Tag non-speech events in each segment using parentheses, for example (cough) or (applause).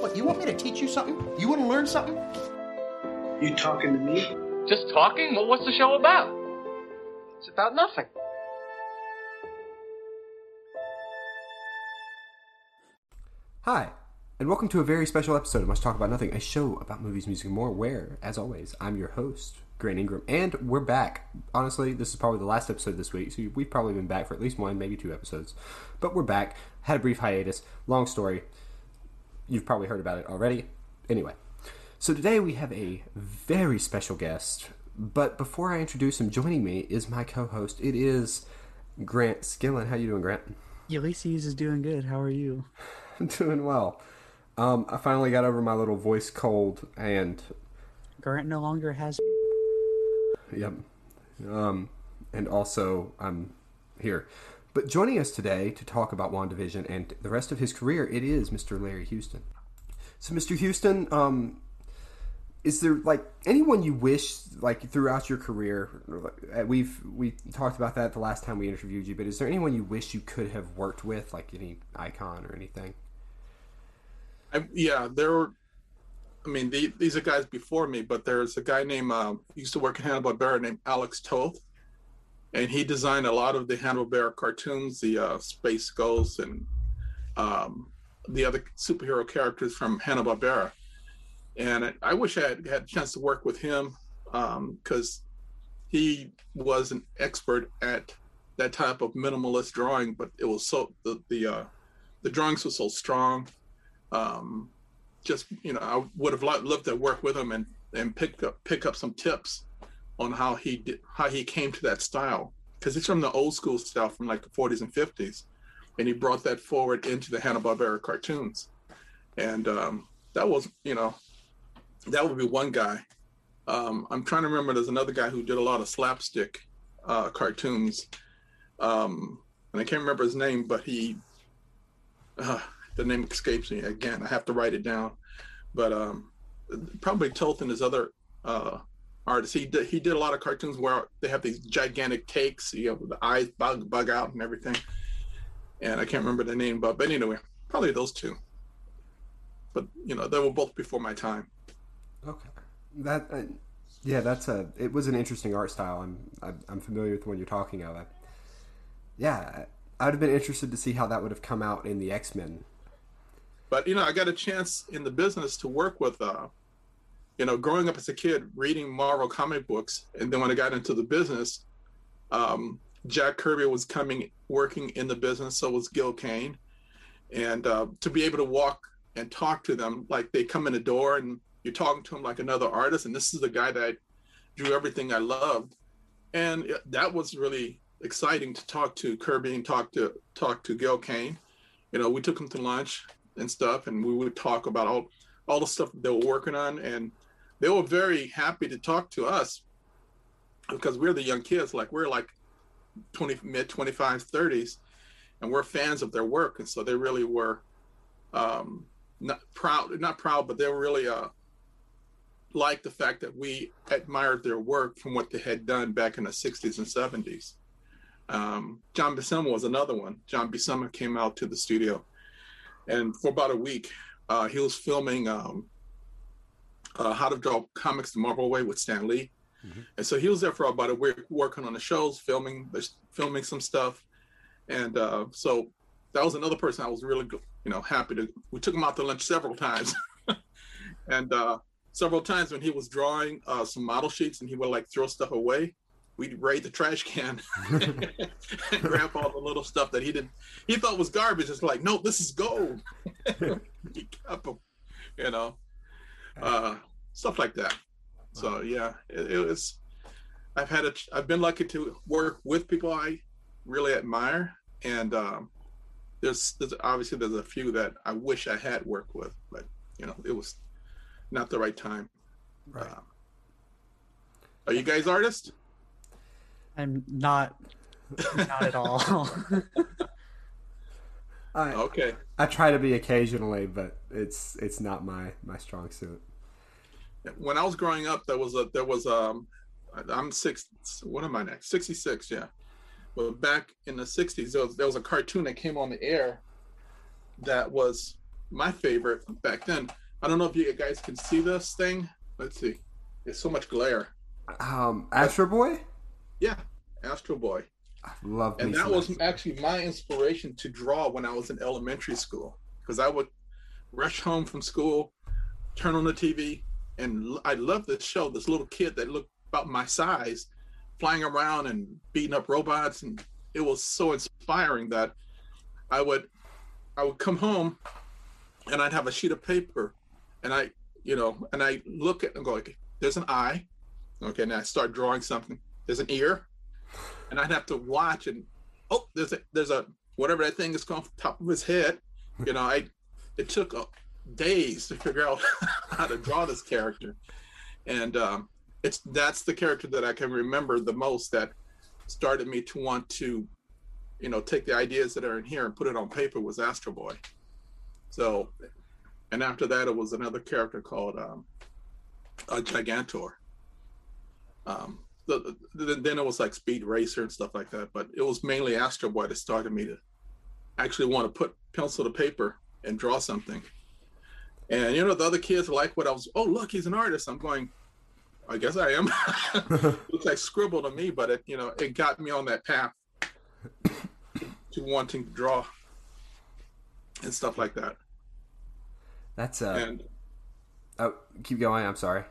What, you want me to teach you something? You want to learn something? You talking to me? Just talking? Well, what's the show about? It's about nothing. Hi, and welcome to a very special episode of Must Talk About Nothing, a show about movies, music, and more, where, as always, I'm your host, Grant Ingram, and we're back. Honestly, this is probably the last episode this week, so we've probably been back for at least one, maybe two episodes. But we're back, had a brief hiatus, long story. You've probably heard about it already. Anyway, so today we have a very special guest, but before I introduce him, joining me is my co-host. It is Grant Skillen. How you doing, Grant? Ulysses is doing good. How are you? I'm (laughs) doing well. Um, I finally got over my little voice cold, and Grant no longer has. yep, um, and also I'm here. But joining us today to talk about WandaVision and the rest of his career, it is Mr. Larry Houston. So, Mr. Houston, um, is there like anyone you wish like throughout your career? uh, We've we talked about that the last time we interviewed you, but is there anyone you wish you could have worked with, like any icon or anything? I, yeah, there were. I mean, the, these are guys before me, but there's a guy named um, used to work in Hanna Barbera named Alex Toth, and he designed a lot of the Hanna Barbera cartoons, the uh, Space Ghost and um, the other superhero characters from Hanna Barbera. And I, wish I had had a chance to work with him because he was an expert at that type of minimalist drawing, but it was so the the uh, the drawings were so strong um, just you know, I would have loved to work with him and and pick up pick up some tips on how he did how he came to that style because it's from the old school style from like the 40s and 50s, and he brought that forward into the Hanna Barbera cartoons, and um, that was you know, that would be one guy. Um, I'm trying to remember. There's another guy who did a lot of slapstick uh, cartoons, um, and I can't remember his name, but he. Uh, the name escapes me again. I have to write it down, but um, probably Toth and his other uh, artists. He did, he did a lot of cartoons where they have these gigantic cakes. You know, the eyes bug bug out and everything. And I can't remember the name, but but anyway, probably those two. But you know, they were both before my time. Okay, that uh, yeah, that's a it was an interesting art style. I'm I'm, I'm familiar with the one you're talking of. I, yeah, I'd have been interested to see how that would have come out in the X Men. But you know, I got a chance in the business to work with. Uh, you know, growing up as a kid, reading Marvel comic books, and then when I got into the business, um, Jack Kirby was coming working in the business, so was Gil Kane, and uh, to be able to walk and talk to them like they come in the door and you're talking to them like another artist, and this is the guy that drew everything I loved, and it- that was really exciting to talk to Kirby and talk to talk to Gil Kane. You know, we took him to lunch and stuff, and we would talk about all all the stuff they were working on, and they were very happy to talk to us because we're the young kids, like we're like 20 mid 25s 30s and we're fans of their work and so they really were um not proud not proud but they were really uh like the fact that we admired their work from what they had done back in the 60s and 70s um john buscema was another one. John buscema came out to the studio and for about a week uh he was filming um uh, how to draw comics the marvel way with stan lee and so he was there for about a week working on the shows, filming, filming some stuff, and uh, so that was another person I was really, you know, happy to. We took him out to lunch several times, (laughs) and uh, several times when he was drawing uh, some model sheets and he would like throw stuff away, we'd raid the trash can (laughs) and grab all the little stuff that he didn't, he thought was garbage. It's like, no, this is gold. (laughs) he kept them, you know, uh, stuff like that. So yeah, it, it was. I've had a. I've been lucky to work with people I really admire, and um, there's, there's obviously there's a few that I wish I had worked with, but you know it was not the right time. Right. Um, are you guys artists? I'm not, not at all. (laughs) (laughs) I Okay. I try to be occasionally, but it's it's not my my strong suit. When I was growing up, there was a there was um, I'm six. What am I next? Sixty six. Yeah. But back in the '60s, there was, there was a cartoon that came on the air that was my favorite back then. I don't know if you guys can see this thing. Let's see. It's so much glare. Um, Astro Boy. Yeah, Astro Boy. I love And that was Astro- actually my inspiration to draw when I was in elementary school because I would rush home from school, turn on the TV, and I loved this show. This little kid that looked about my size, flying around and beating up robots, and it was so inspiring that I would I would come home and I'd have a sheet of paper, and I you know and I look at and go like, there's an eye, okay, and I start drawing something. There's an ear, and I'd have to watch and oh, there's a there's a whatever that thing is going from top of his head. You know, I it took uh, days to figure out (laughs) how to draw this character, and um, it's that's the character that I can remember the most that started me to want to, you know, take the ideas that are in here and put it on paper was Astro Boy. So, and after that, it was another character called um, a Gigantor. Um, the, the, then it was like Speed Racer and stuff like that, but it was mainly Astro Boy that started me to actually want to put pencil to paper and draw something. And you know, the other kids like what I was. Oh, look, he's an artist. I'm going. I guess I am. (laughs) (laughs) Looks like scribble to me, but it you know it got me on that path (coughs) to wanting to draw and stuff like that. That's uh. And Oh, keep going. I'm sorry.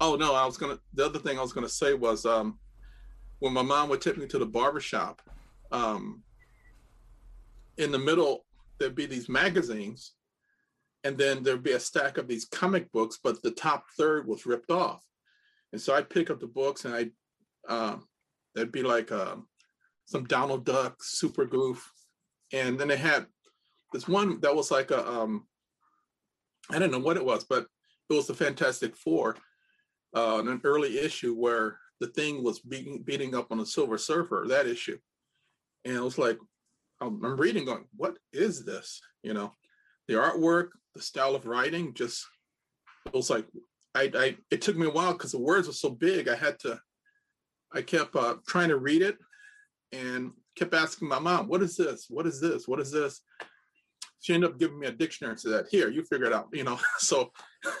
Oh no, I was gonna. The other thing I was gonna say was, um, when my mom would take me to the barber shop, um, in the middle there'd be these magazines, and then there'd be a stack of these comic books, but the top third was ripped off, and so I'd pick up the books and I, um, there'd be like um, some Donald Duck, Super Goof, and then they had this one that was like a, um, I don't know what it was, but it was the Fantastic Four uh, an early issue where the thing was beating beating up on the Silver Surfer, that issue. And it was like, I'm reading, going, what is this? You know, the artwork, the style of writing, just it was like, I, I it took me a while because the words were so big. I had to, I kept uh, trying to read it, and kept asking my mom, what is this? What is this? What is this? She ended up giving me a dictionary and said, "Here, you figure it out." You know, (laughs) so (laughs)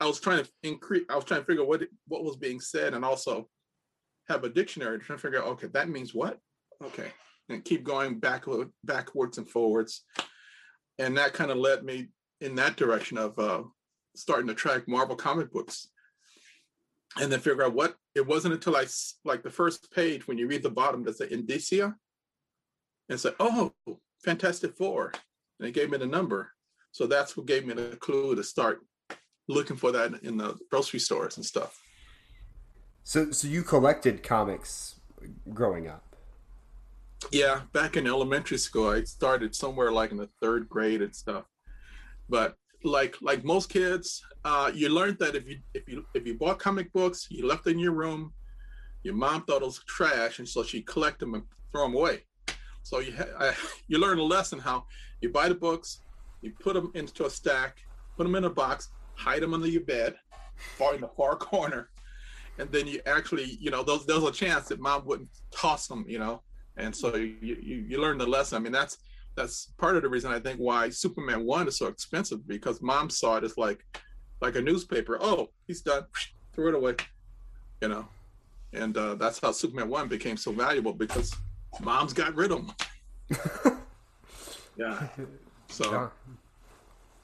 I was trying to increase. I was trying to figure what what was being said, and also have a dictionary trying to figure out. Okay, that means what? Okay, and keep going backward, backwards and forwards, and that kind of led me in that direction of uh, starting to track Marvel comic books, and then figure out what. It wasn't until I like the first page when you read the bottom that say Indicia, and say, "Oh, Fantastic Four. and it gave me the number. So that's what gave me the clue to start looking for that in the grocery stores and stuff. So, so you collected comics growing up. Yeah, back in elementary school, I started somewhere like in the third grade and stuff. But like like most kids, uh, you learned that if you if you if you bought comic books, you left them in your room, your mom thought it was trash, and so she collect them and throw them away. So you ha- I, you learn a lesson how you buy the books, you put them into a stack, put them in a box, hide them under your bed, far in the far (laughs) corner, and then you actually you know those there's a chance that mom wouldn't toss them, you know and so you, you you learn the lesson. I mean, that's that's part of the reason I think why Superman one is so expensive because mom saw it as like like a newspaper. Oh, he's done, (laughs) threw it away, you know, and uh, that's how Superman one became so valuable because mom's got rid of them. (laughs) yeah. So Yeah.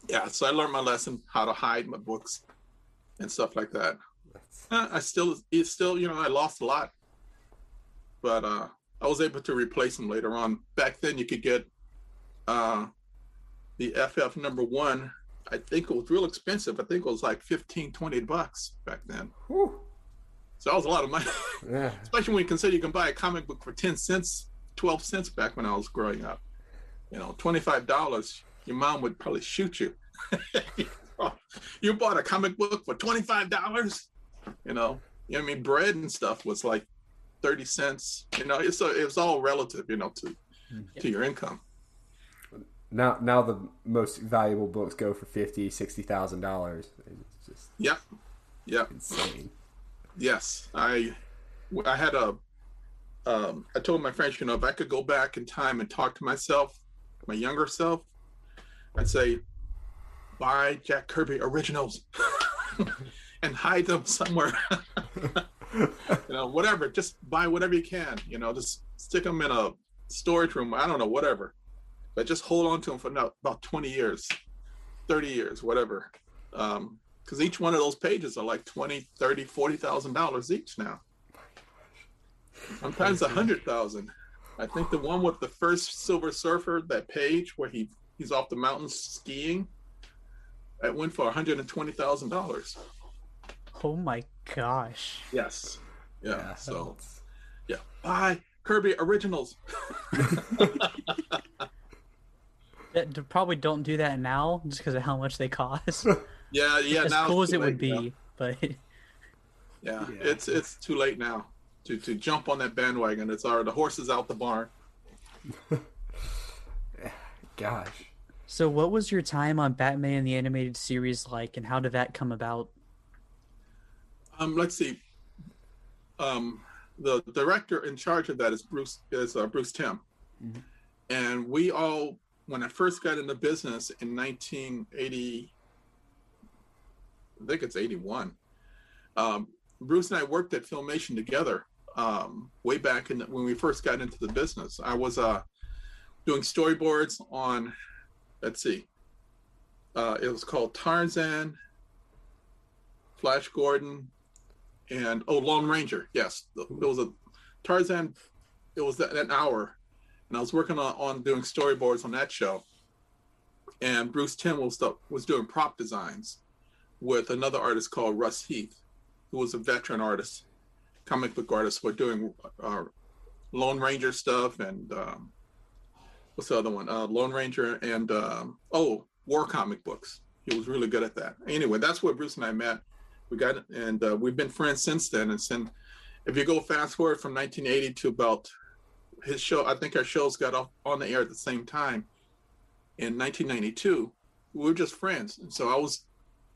Yeah, so I learned my lesson how to hide my books and stuff like that. Uh, I still, it's still, you know, I lost a lot, but uh, I was able to replace them later on. Back then, you could get uh, the FF number one. I think it was real expensive. I think it was like 15, 20 bucks back then. Whew. So that was a lot of money, (laughs) Yeah. especially when you consider you can buy a comic book for 10 cents, 12 cents back when I was growing up. You know, $25, your mom would probably shoot you. (laughs) you bought a comic book for $25? You know, you know what I mean? Bread and stuff was like 30 cents. You know, it's a, it's all relative, you know, to to your income. Now, now the most valuable books go for fifty, sixty thousand dollars. It's just Yeah. Yeah. insane. Yes, I I had a um, I told my friends, you know, if I could go back in time and talk to myself, my younger self, I'd say, buy Jack Kirby originals (laughs) and hide them somewhere. (laughs) you know, whatever. Just buy whatever you can. You know, just stick them in a storage room. I don't know, whatever. But just hold on to them for now, about 20 years, 30 years, whatever. Um, because each one of those pages are like 20, 30, 40,000 dollars each now. Sometimes a hundred thousand. I think the one with the first Silver Surfer, that page where he he's off the mountains skiing, that went for one hundred and twenty thousand dollars. Oh my gosh. Yes. Yeah. so that's- yeah, buy Kirby originals. (laughs) That- d- probably don't do that now just because of how much they cost. (laughs) Yeah, yeah. as now cool as it would late now. be, but (laughs) Yeah, Yeah. it's it's too late now to to jump on that bandwagon. It's already the horse is out the barn. Gosh. So what was your time on Batman the animated series like and how did that come about? Um, let's see. Um, the director in charge of that is Bruce is uh, Bruce Timm, Mhm. and we all when I first got into business in 1980, I think it's 81. Um, Bruce and I worked at Filmation together um, way back in the, when we first got into the business. I was uh, doing storyboards on, let's see, uh, it was called Tarzan, Flash Gordon, and oh, Lone Ranger. Yes, it was a Tarzan. It was an hour, and I was working on, on doing storyboards on that show. And Bruce Timm was was doing prop designs with another artist called Russ Heath, who was a veteran artist, comic book artist. We're doing uh, Lone Ranger stuff and um, what's the other one? Uh, Lone Ranger and um, oh, war comic books. He was really good at that. Anyway, that's where Bruce and I met. We got and uh, we've been friends since then. And since if you go fast forward from 1980 to about his show i think our shows got off on the air at the same time. In 1992 we were just friends. And so i was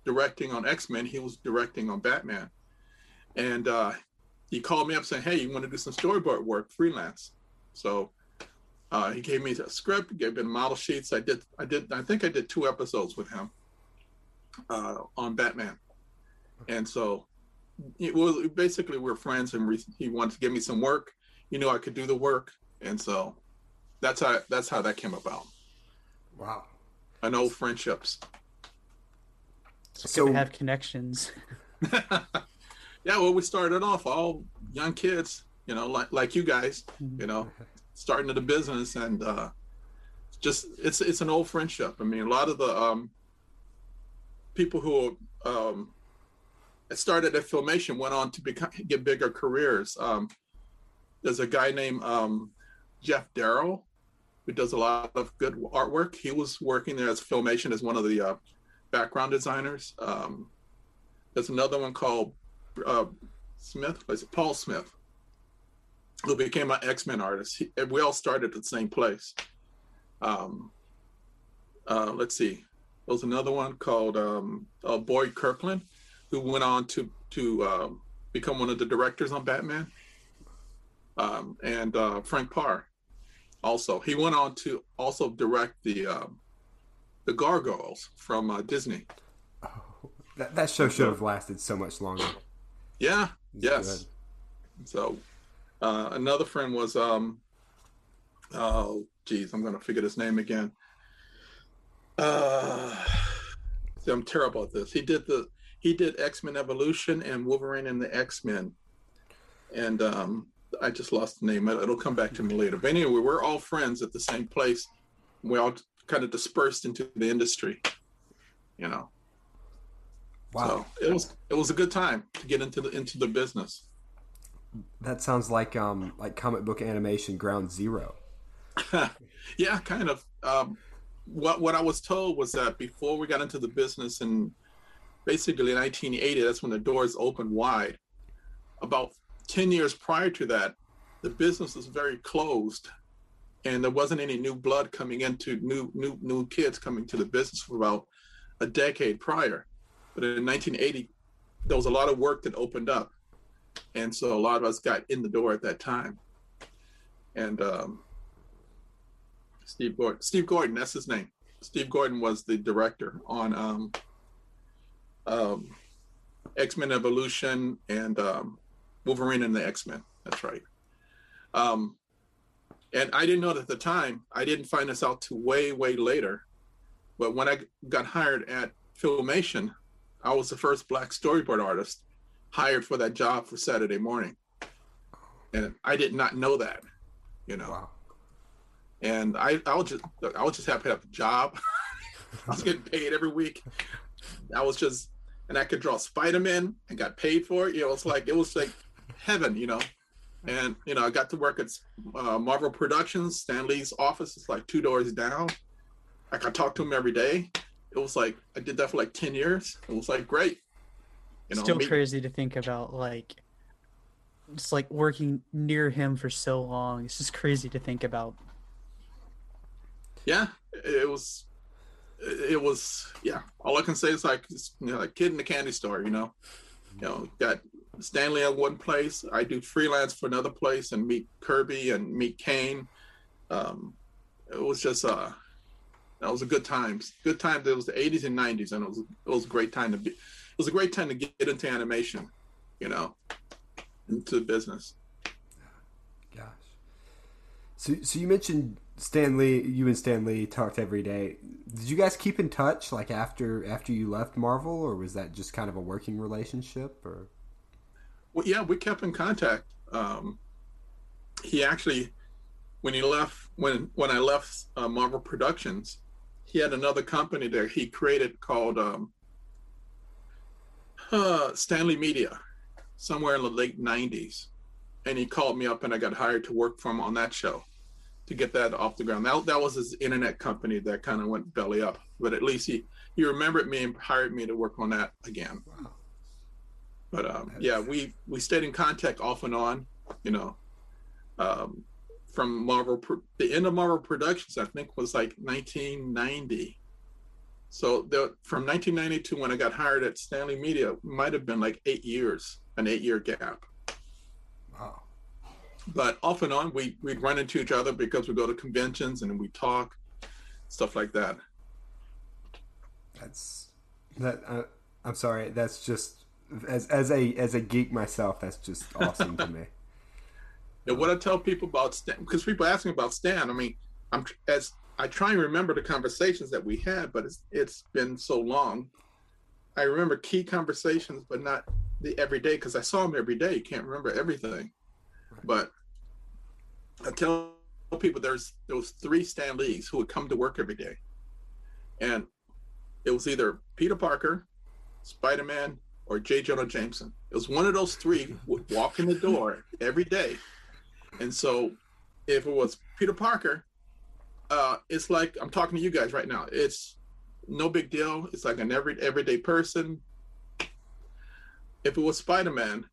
directing on x-men. He was directing on batman. And uh, he called me up saying hey you want to do some storyboard work freelance? So uh, he gave me a script gave me model sheets. I did i did i think i did two episodes with him uh, on batman. And so it was basically we're friends and we, he wanted to give me some work. You know, i could do the work. And so that's how that's how that came about. Wow. an old friendships. So, So- have connections. (laughs) (laughs) yeah well we started off all young kids you know like like you guys you know (laughs) starting the business and uh just it's it's an old friendship. I mean a lot of the um people who um started at filmation went on to become get bigger careers. Um there's a guy named um Geof Darrow who does a lot of good artwork. He was working there as filmation as one of the uh, background designers. Um there's another one called uh smith it paul smith who became an X-Men artist. He, we all started at the same place. Um, uh, let's see, there was another one called um, uh, Boyd Kirkland, who went on to to um, become one of the directors on Batman. Um, and uh, Frank Paur, also, he went on to also direct the um, the Gargoyles from uh, Disney. That, that show should have lasted so much longer. Yeah, It's yes. good. So uh, another friend was um oh geez, I'm gonna forget his name again. Uh see, I'm terrible at this. He did the he did X-Men Evolution and Wolverine and the X-Men. And um I just lost the name. It- It'll come back to me later. But anyway, we're all friends at the same place. We all kind of dispersed into the industry, you know. Wow. So it was it was a good time to get into the into the business. That sounds like um like comic book animation Ground Zero. (laughs) yeah, kind of. Um, what what I was told was that before we got into the business in basically 1980, that's when the doors opened wide. About 10 years prior to that, the business was very closed, and there wasn't any new blood coming into new new new kids coming to the business for about a decade prior. But in 1980, there was a lot of work that opened up, and so a lot of us got in the door at that time. And um, Steve Gordon. Steve Gordon, that's his name. Steve Gordon was the director on um, um, X Men Evolution and um, Wolverine and the X Men. That's right. Um, and I didn't know it at the time. I didn't find this out to way, way later. But when I got hired at Filmation, I was the first black storyboard artist hired for that job for Saturday morning. And I did not know that, you know. Wow. And I, I was just, I was just happy to have a job. I was getting paid every week. I was just, and I could draw Spider-Man and got paid for it. You know, it's like, it was like heaven, you know. And, you know, I got to work at uh, Marvel Productions. Stan Lee's office is like two doors down. I could talk to him every day. It was like, I did that for like 10 years. It was like great. You know, Still meet- crazy to think about, like, it's like working near him for so long. It's just crazy to think about. yeah it was it was yeah. All i can say is like it's, you know, like kid in the candy store you know? You know got Stan Lee at one place. I do freelance for another place and meet kirby and meet kane. Um it was just uh that was a good times. Good time it was the 80s and 90s and it was it was a great time to be was a great time to get into animation you know into business Gosh. So, so you mentioned Stan Lee. You and Stan Lee talked every day. Did you guys keep in touch, like after after you left Marvel, or was that just kind of a working relationship? Or Well, yeah, we kept in contact. Um, he actually, when he left, when when I left uh, Marvel Productions, he had another company that he created called um, uh, Stan Lee Media, somewhere in the late '90s, and he called me up, and I got hired to work for him on that show, to get that off the ground. That that was his internet company that kind of went belly up, but at least he he remembered me and hired me to work on that again. wow, But um, yeah, we we stayed in contact off and on, you know, um, from Marvel. The end of Marvel Productions, I think, was like 1990. So the, from 1990 to when I got hired at Stan Lee Media, might have been like eight years, an eight-year gap. wow, But off and on, we we'd run into each other because we go to conventions and we talk, stuff like that. that's that. Uh, I'm sorry. That's just as as a as a geek myself. That's just awesome to me. (laughs) And what I tell people about Stan, because people ask me about Stan, I mean, I'm as I try and remember the conversations that we had, but it's it's been so long. I remember key conversations, but not the everyday because I saw him every day. You can't remember everything, but I tell people there's there was three Stan Lees who would come to work every day, and it was either Peter Parker, Spider Man, or J. Jonah Jameson. It was one of those three would walk in the door every day. And so if it was Peter Parker, uh, it's like I'm talking to you guys right now. It's no big deal. It's like an every everyday person. If it was Spider Man,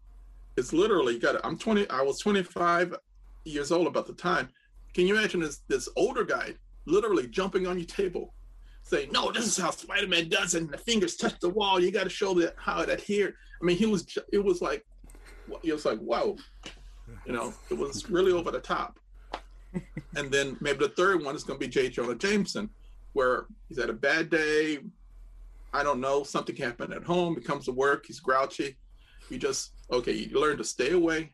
it's literally got. I'm 20. I was 25 years old about the time. Can you imagine this this older guy literally jumping on your table, saying, "No, this is how Spider Man does it." And the fingers touch the wall. You got to show that how it adhered. I mean, he was. It was like, it was like, whoa, you know, it was really over the top. And then maybe the third one is going to be J. Jonah Jameson, where he's had a bad day. I don't know, something happened at home. He comes to work, he's grouchy. You just okay, you learn to stay away,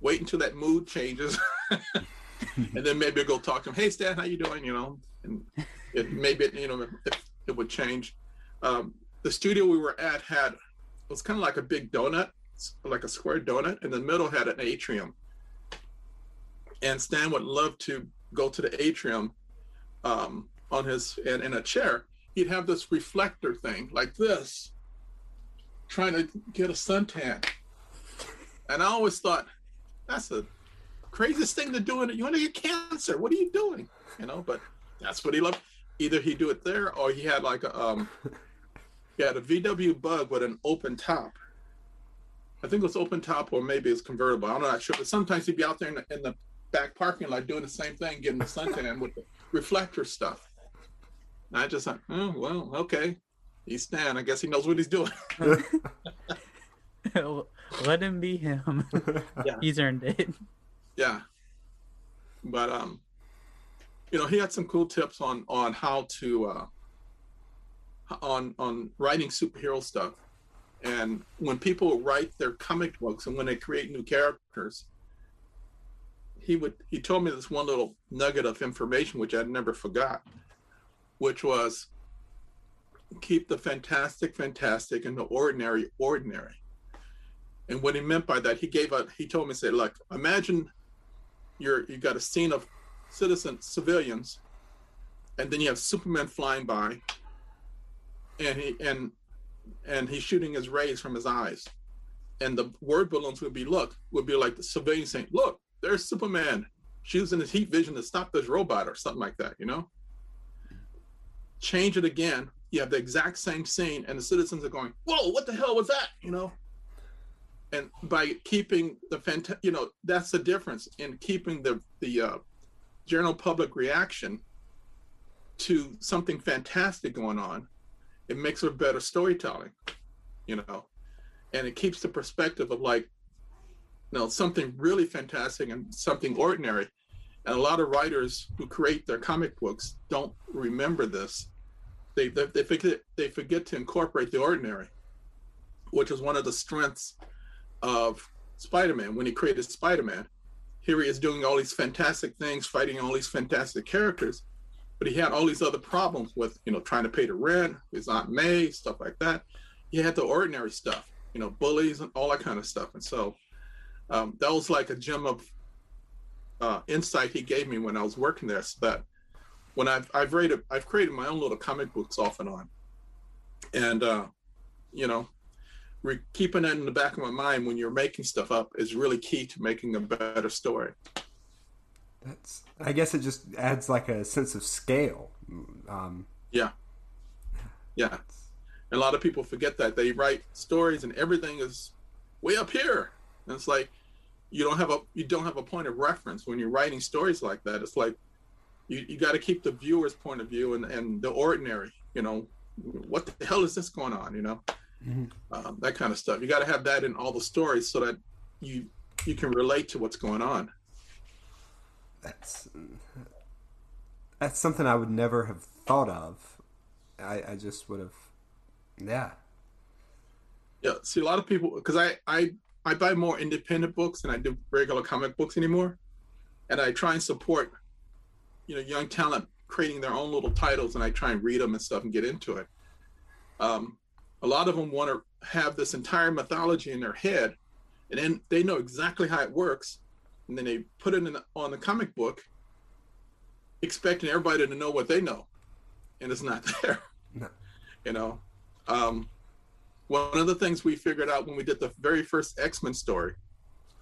wait until that mood changes, (laughs) and then maybe go talk to him. Hey, Stan, how you doing? You know, and it maybe it, you know it, it would change. Um, the studio we were at had it was kind of like a big donut, like a square donut. In the middle had an atrium, and Stan would love to go to the atrium um, on his in, in a chair. He'd have this reflector thing like this, trying to get a suntan. And I always thought, that's the craziest thing to do. in And you want to get cancer? What are you doing? You know, but that's what he loved. Either he do it there, or he had like a um, he had a VW Bug with an open top. I think it was open top, or maybe it's convertible. I'm not sure. But sometimes he'd be out there in the, in the back parking lot doing the same thing, getting the suntan with the reflector stuff. And I just like, oh well, okay. He's Stan. I guess he knows what he's doing. (laughs) (laughs) Let him be him. (laughs) Yeah. He's earned it. yeah. But um, you know, he had some cool tips on on how to uh, on on writing superhero stuff. And when people write their comic books and when they create new characters, he would he told me this one little nugget of information which I'd never forgot, which was keep the fantastic fantastic and the ordinary ordinary. And what he meant by that, he gave a he told me say, look, imagine you're you got a scene of citizen civilians, and then you have Superman flying by, and he and and he's shooting his rays from his eyes, and the word balloons would be look would be like the civilian saying, look, there's Superman. Using his heat vision to stop this robot or something like that, you know? Change it again. You have the exact same scene, and the citizens are going, Whoa, what the hell was that? You know? And by keeping the fant, you know, that's the difference in keeping the the uh, general public reaction to something fantastic going on. It makes for better storytelling, you know, and it keeps the perspective of like, know, something really fantastic and something ordinary. And a lot of writers who create their comic books don't remember this. They, they, they forget they forget to incorporate the ordinary, which is one of the strengths of Spider-Man. When he created Spider-Man, here he is doing all these fantastic things, fighting all these fantastic characters, but he had all these other problems with, you know, trying to pay the rent, his Aunt May, stuff like that. He had the ordinary stuff, you know, bullies and all that kind of stuff. And so um, that was like a gem of uh, insight he gave me when I was working there. So that when I've I've rated I've created my own little comic books off and on, and uh, you know, re- keeping that in the back of my mind when you're making stuff up is really key to making a better story. That's. I guess it just adds like a sense of scale. Um, Yeah, yeah. And a lot of people forget that they write stories and everything is way up here, and it's like you don't have a you don't have a point of reference when you're writing stories like that. It's like you, you got to keep the viewer's point of view and, and the ordinary. You know, what the hell is this going on? You know, Mhm. um, that kind of stuff. You got to have that in all the stories so that you you can relate to what's going on. that's that's something I would never have thought of. I, I just would have. Yeah. Yeah. See, a lot of people because I I I buy more independent books than I do regular comic books anymore, and I try and support you know young talent creating their own little titles, and I try and read them and stuff and get into it. Um, a lot of them want to have this entire mythology in their head, and then they know exactly how it works, and then they put it in the, on the comic book, expecting everybody to know what they know, and it's not (laughs) there. No. You know, um, one of the things we figured out when we did the very first X-Men story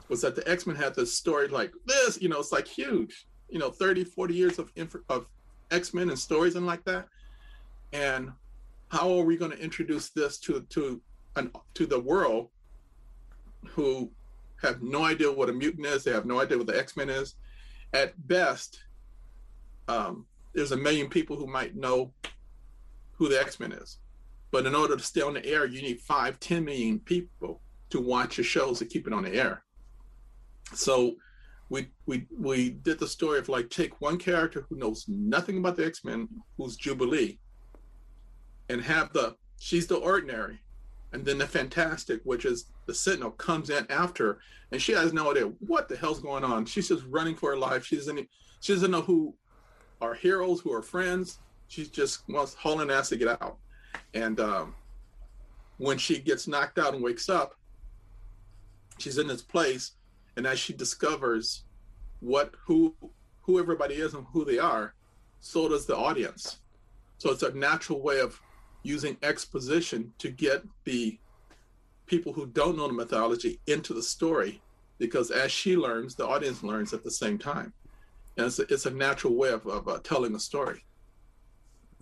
was that the X-Men had this story like this, you know, it's like huge, you know, 30, 40 years of of X-Men and stories and like that. And how are we going to introduce this to to an to the world who have no idea what a mutant is, they have no idea what the X-Men is. At best, um, there's a million people who might know who the X-Men is. But in order to stay on the air, you need five, 10 million people to watch your shows to keep it on the air. So we we we did the story of like take one character who knows nothing about the X-Men, who's Jubilee, and have the she's the ordinary, and then the fantastic, which is the Sentinel, comes in after, and she has no idea what the hell's going on. She's just running for her life. She doesn't she doesn't know who are heroes, who are friends. She just wants hauling ass to get out. And um, when she gets knocked out and wakes up, she's in this place, and as she discovers what who who everybody is and who they are, so does the audience. So it's a natural way of using exposition to get the people who don't know the mythology into the story, because as she learns, the audience learns at the same time, and it's a, it's a natural way of, of uh, telling a story.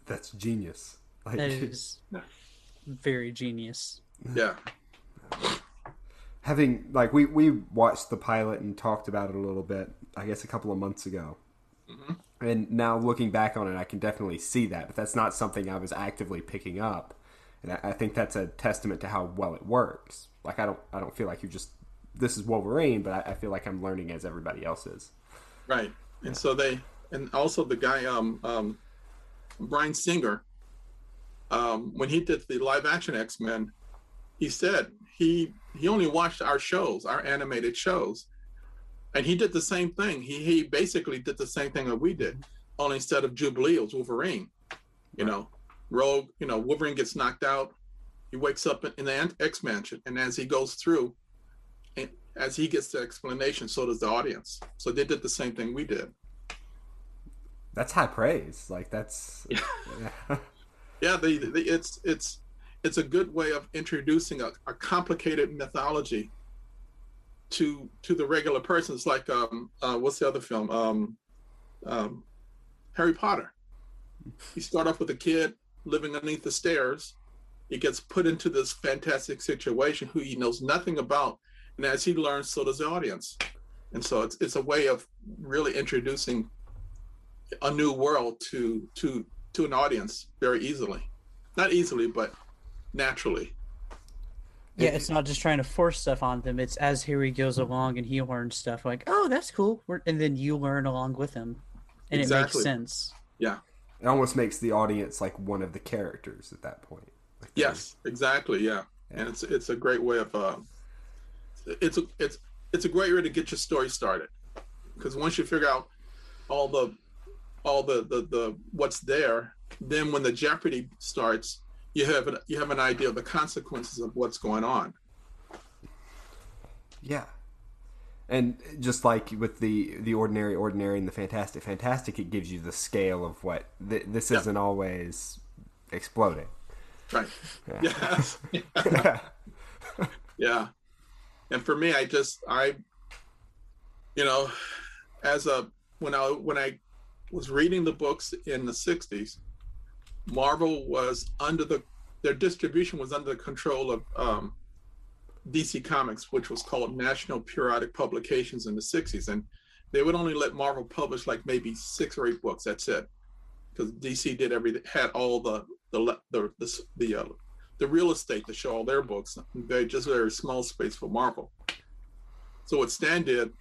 That's genius. Like, That is very genius. Yeah. having like we we watched the pilot and talked about it a little bit. I guess a couple of months ago. Mhm. And now looking back on it, I can definitely see that, but that's not something I was actively picking up. And I, I think that's a testament to how well it works. Like I don't, I don't feel like you just this is Wolverine, but I, I feel like I'm learning as everybody else is. Right. And so they, and also the guy um, um, Bryan Singer, um, when he did the live action X Men, he said he he only watched our shows, our animated shows, and he did the same thing. He he basically did the same thing that we did, only instead of Jubilee, it was Wolverine. You know, Rogue. You know, Wolverine gets knocked out. He wakes up in the X Mansion, and as he goes through, and as he gets the explanation, so does the audience. So they did the same thing we did. That's high praise. Like that's. (laughs) Yeah, (laughs) yeah it's it's it's a good way of introducing a, a complicated mythology to to the regular person. It's like um uh, what's the other film? Um, um, Harry Potter. You start off with a kid living underneath the stairs. He gets put into this fantastic situation who he knows nothing about, and as he learns, so does the audience. And so it's it's a way of really introducing a new world to to to an audience very easily. Not easily, but naturally. Yeah, it's not just trying to force stuff on them. It's as Harry goes along and he learns stuff like, "Oh, that's cool," and then you learn along with him, and exactly. it makes sense. Yeah, it almost makes the audience like one of the characters at that point. Like yes, exactly. Yeah. yeah. and it's it's a great way of uh, it's a it's it's a great way to get your story started because once you figure out all the all the the the what's there, then when the jeopardy starts, you have an, you have an idea of the consequences of what's going on. Yeah. And just like with the the ordinary ordinary and the fantastic fantastic, it gives you the scale of what th- this isn't always exploding. Right. Yeah. Yes. (laughs) yeah. And for me, I just I, you know, as a when I when I was reading the books in the '60s, Marvel was under the their distribution was under the control of um, DC Comics, which was called National Periodic Publications in the 60s. And they would only let Marvel publish like maybe six or eight books. That's it. Because DC did everything, had all the the the the, the, uh, the real estate to show all their books. They just very small space for Marvel. So what Stan did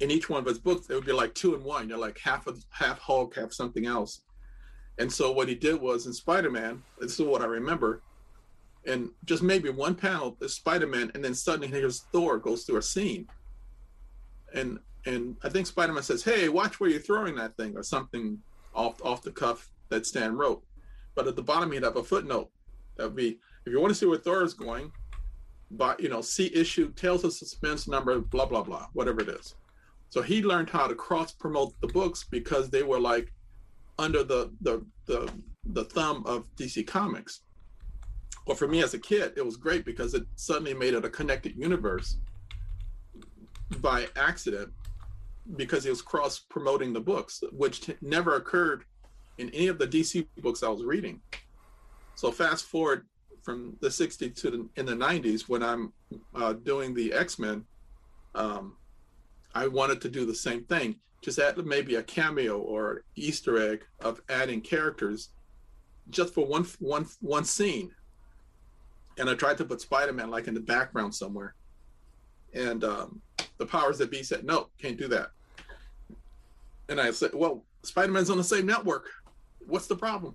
in each one of his books, it would be like two and one. You're like half of half Hulk, half something else. And so what he did was in Spider-Man, this is what I remember, and just maybe one panel is Spider-Man, and then suddenly here's Thor goes through a scene. And and I think Spider-Man says, Hey, watch where you're throwing that thing, or something off off the cuff that Stan wrote. But at the bottom he'd have a footnote. That would be if you want to see where Thor is going, but you know, see issue, Tales of Suspense number, blah blah blah, whatever it is. So he learned how to cross promote the books because they were like under the the the, the thumb of DC Comics. But for me as a kid, it was great because it suddenly made it a connected universe by accident because he was cross promoting the books, which t- never occurred in any of the DC books I was reading. So fast forward from the 60s to the, in the 90s when I'm uh, doing the X Men, um, I wanted to do the same thing just add maybe a cameo or Easter egg of adding characters just for one one one scene. And I tried to put Spider-Man like in the background somewhere. And um, the powers that be said, no, can't do that. And I said, well, Spider-Man's on the same network. What's the problem?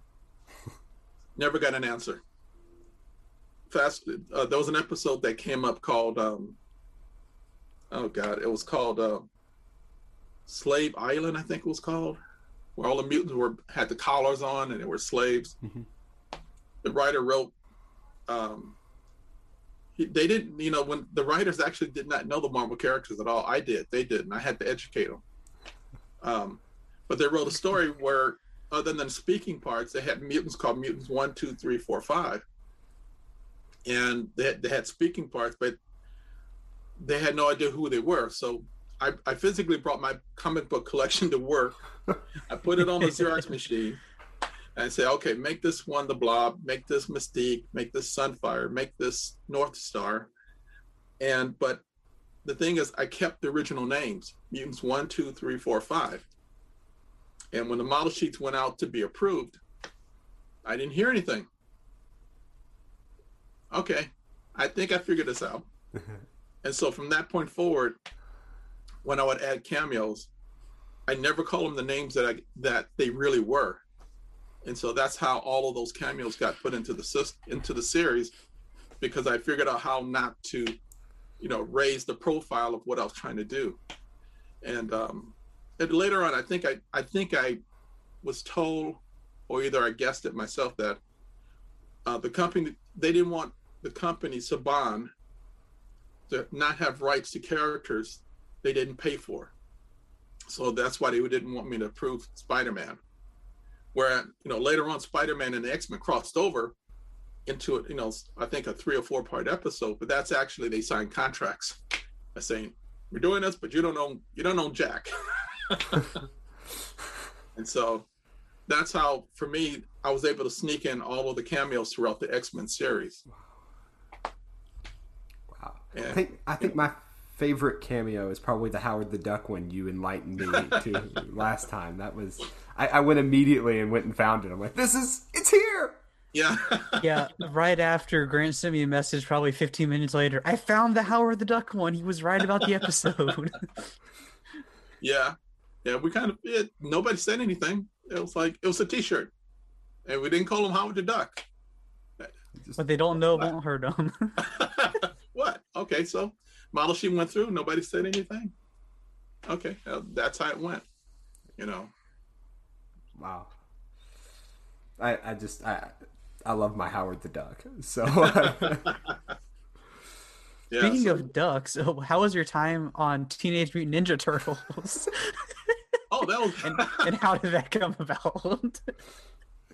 (laughs) Never got an answer. Fast, uh, there was an episode that came up called, um, oh God, it was called uh, Slave Island, I think it was called, where all the mutants were had the collars on and they were slaves. Mm-hmm. The writer wrote, um, he, they didn't, you know, when the writers actually did not know the Marvel characters at all. I did, they did, and I had to educate them. Um, but they wrote a story (laughs) where, other than speaking parts, they had mutants called mutants one, two, three, four, five, and they had, they had speaking parts, but they had no idea who they were. So I, I physically brought my comic book collection to work. I put it on the Xerox (laughs) machine and say, okay, make this one the Blob, make this Mystique, make this Sunfire, make this Northstar. And but the thing is, I kept the original names: mutants one, two, three, four, five. And when the model sheets went out to be approved, I didn't hear anything. Okay, I think I figured this out. (laughs) and so from that point forward, when I would add cameos, I never call them the names that I that they really were, and so that's how all of those cameos got put into the system into the series, because I figured out how not to, you know, raise the profile of what I was trying to do, and um, and later on, I think I I think I was told, or either I guessed it myself that uh, the company they didn't want the company Saban to not have rights to characters they didn't pay for. So that's why they didn't want me to approve Spider-Man. Where you know later on, Spider-Man and the X-Men crossed over into it, you know I think a three or four part episode, but that's actually they signed contracts saying we're doing this, but you don't know you don't know Jack. (laughs) and so that's how for me I was able to sneak in all of the cameos throughout the X-Men series. Wow. And, I think I think my favorite cameo is probably the Howard the Duck one you enlightened me to (laughs) last time. That was I, I, went immediately and went and found it. I'm like, this is it's here. Yeah. (laughs) yeah. Right after Grant sent me a message, probably 15 minutes later, I found the Howard the Duck one. He was right about the episode. (laughs) yeah. Yeah. We kind of it, nobody said anything. It was like it was a T-shirt, and we didn't call him Howard the Duck. But they don't know it won't hurt them. what? Okay, so model she went through, nobody said anything. Okay, that's how it went. You know. Wow. I I just I I love my Howard the Duck. So. (laughs) (laughs) yeah, Speaking so... of ducks, (laughs) how was your time on Teenage Mutant Ninja Turtles? oh, that was. and, and, how did that come about?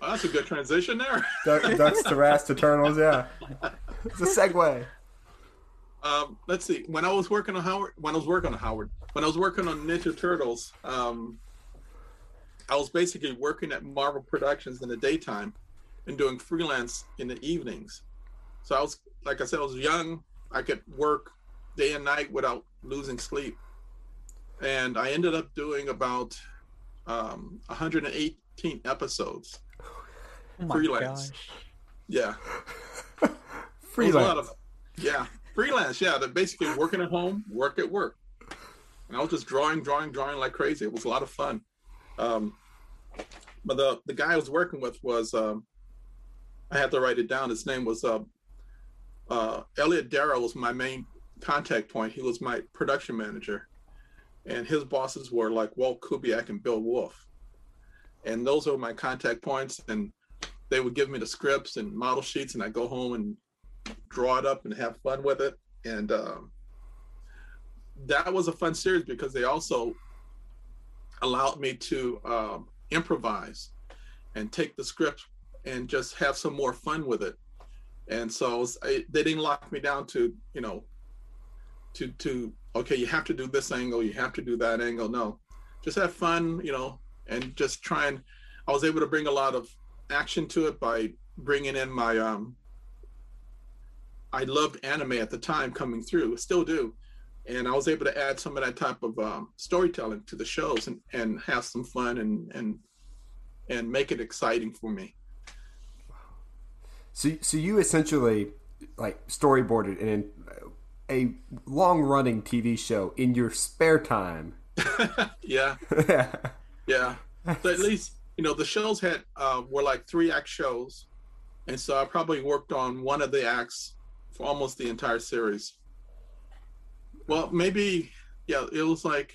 Well, that's a good transition there. Duck, ducks to Rats to Turtles, yeah. It's a segue um, let's see. When I was working on Howard, when I was working on Howard, when I was working on Ninja Turtles, um, I was basically working at Marvel Productions in the daytime and doing freelance in the evenings. So I was, like I said, I was young. I could work day and night without losing sleep. And I ended up doing about um, 118 episodes. Oh freelance. Gosh. Yeah. (laughs) freelance. Yeah freelance, yeah. They're basically working at home, work at work. And I was just drawing, drawing, drawing like crazy. It was a lot of fun. Um, but the the guy I was working with was um, I had to write it down. His name was uh, uh, Elliot Darrow was my main contact point. He was my production manager, and his bosses were like Walt Kubiak and Bill Wolf, and those were my contact points. And they would give me the scripts and model sheets, and I go home and draw it up and have fun with it. And um, that was a fun series because they also allowed me to um, improvise and take the script and just have some more fun with it. And so was, I, they didn't lock me down to, you know, to to okay, you have to do this angle, you have to do that angle. No, just have fun, you know, and just try and. I was able to bring a lot of action to it by bringing in my um, I loved anime at the time coming through, still do. And I was able to add some of that type of um, storytelling to the shows and, and have some fun and, and and make it exciting for me. So, so you essentially like storyboarded in a long running TV show in your spare time. (laughs) yeah. (laughs) yeah. So at least, you know, the shows had, uh, were like three act shows. And so I probably worked on one of the acts for almost the entire series. Well, maybe, yeah, it was like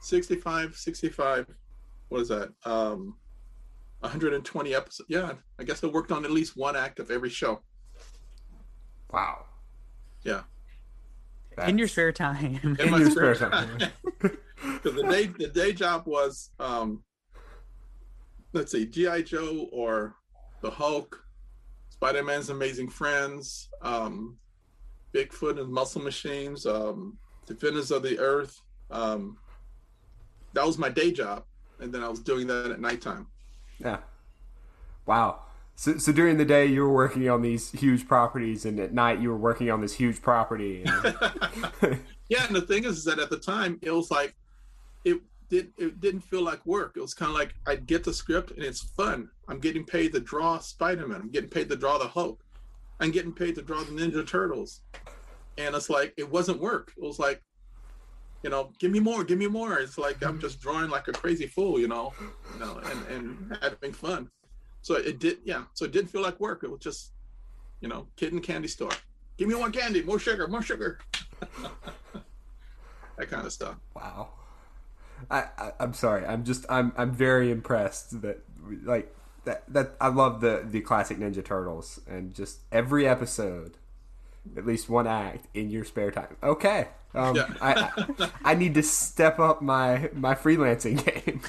65, 65, what is that? Um, 120 episodes. Yeah, I guess I worked on at least one act of every show. Wow. Yeah. That's... In your spare time. In, In your spare time. Because (laughs) the day the day job was um let's see, G.I. Joe or the Hulk Spider Man's Amazing Friends, um, Bigfoot and Muscle Machines, um, Defenders of the Earth. Um, that was my day job, and then I was doing that at nighttime. Yeah. Wow. So, so during the day you were working on these huge properties, and at night you were working on this huge property. And... (laughs) yeah, and the thing is, is that at the time it was like it did it didn't feel like work. It was kind of like I get the script and it's fun. I'm getting paid to draw Spider-Man. I'm getting paid to draw the Hulk. I'm getting paid to draw the Ninja Turtles. And it's like it wasn't work. It was like you know, give me more, give me more. It's like I'm just drawing like a crazy fool, you know, you know, and and having fun. So it did, yeah. So it didn't feel like work. It was just, you know, kid in candy store. Give me more candy, more sugar, more sugar. (laughs) that kind of stuff. Wow. I, I I'm sorry. I'm just I'm I'm very impressed that like that that I love the the classic Ninja Turtles and just every episode, at least one act in your spare time. Okay. Um, Yeah. I, I I need to step up my my freelancing (laughs) game.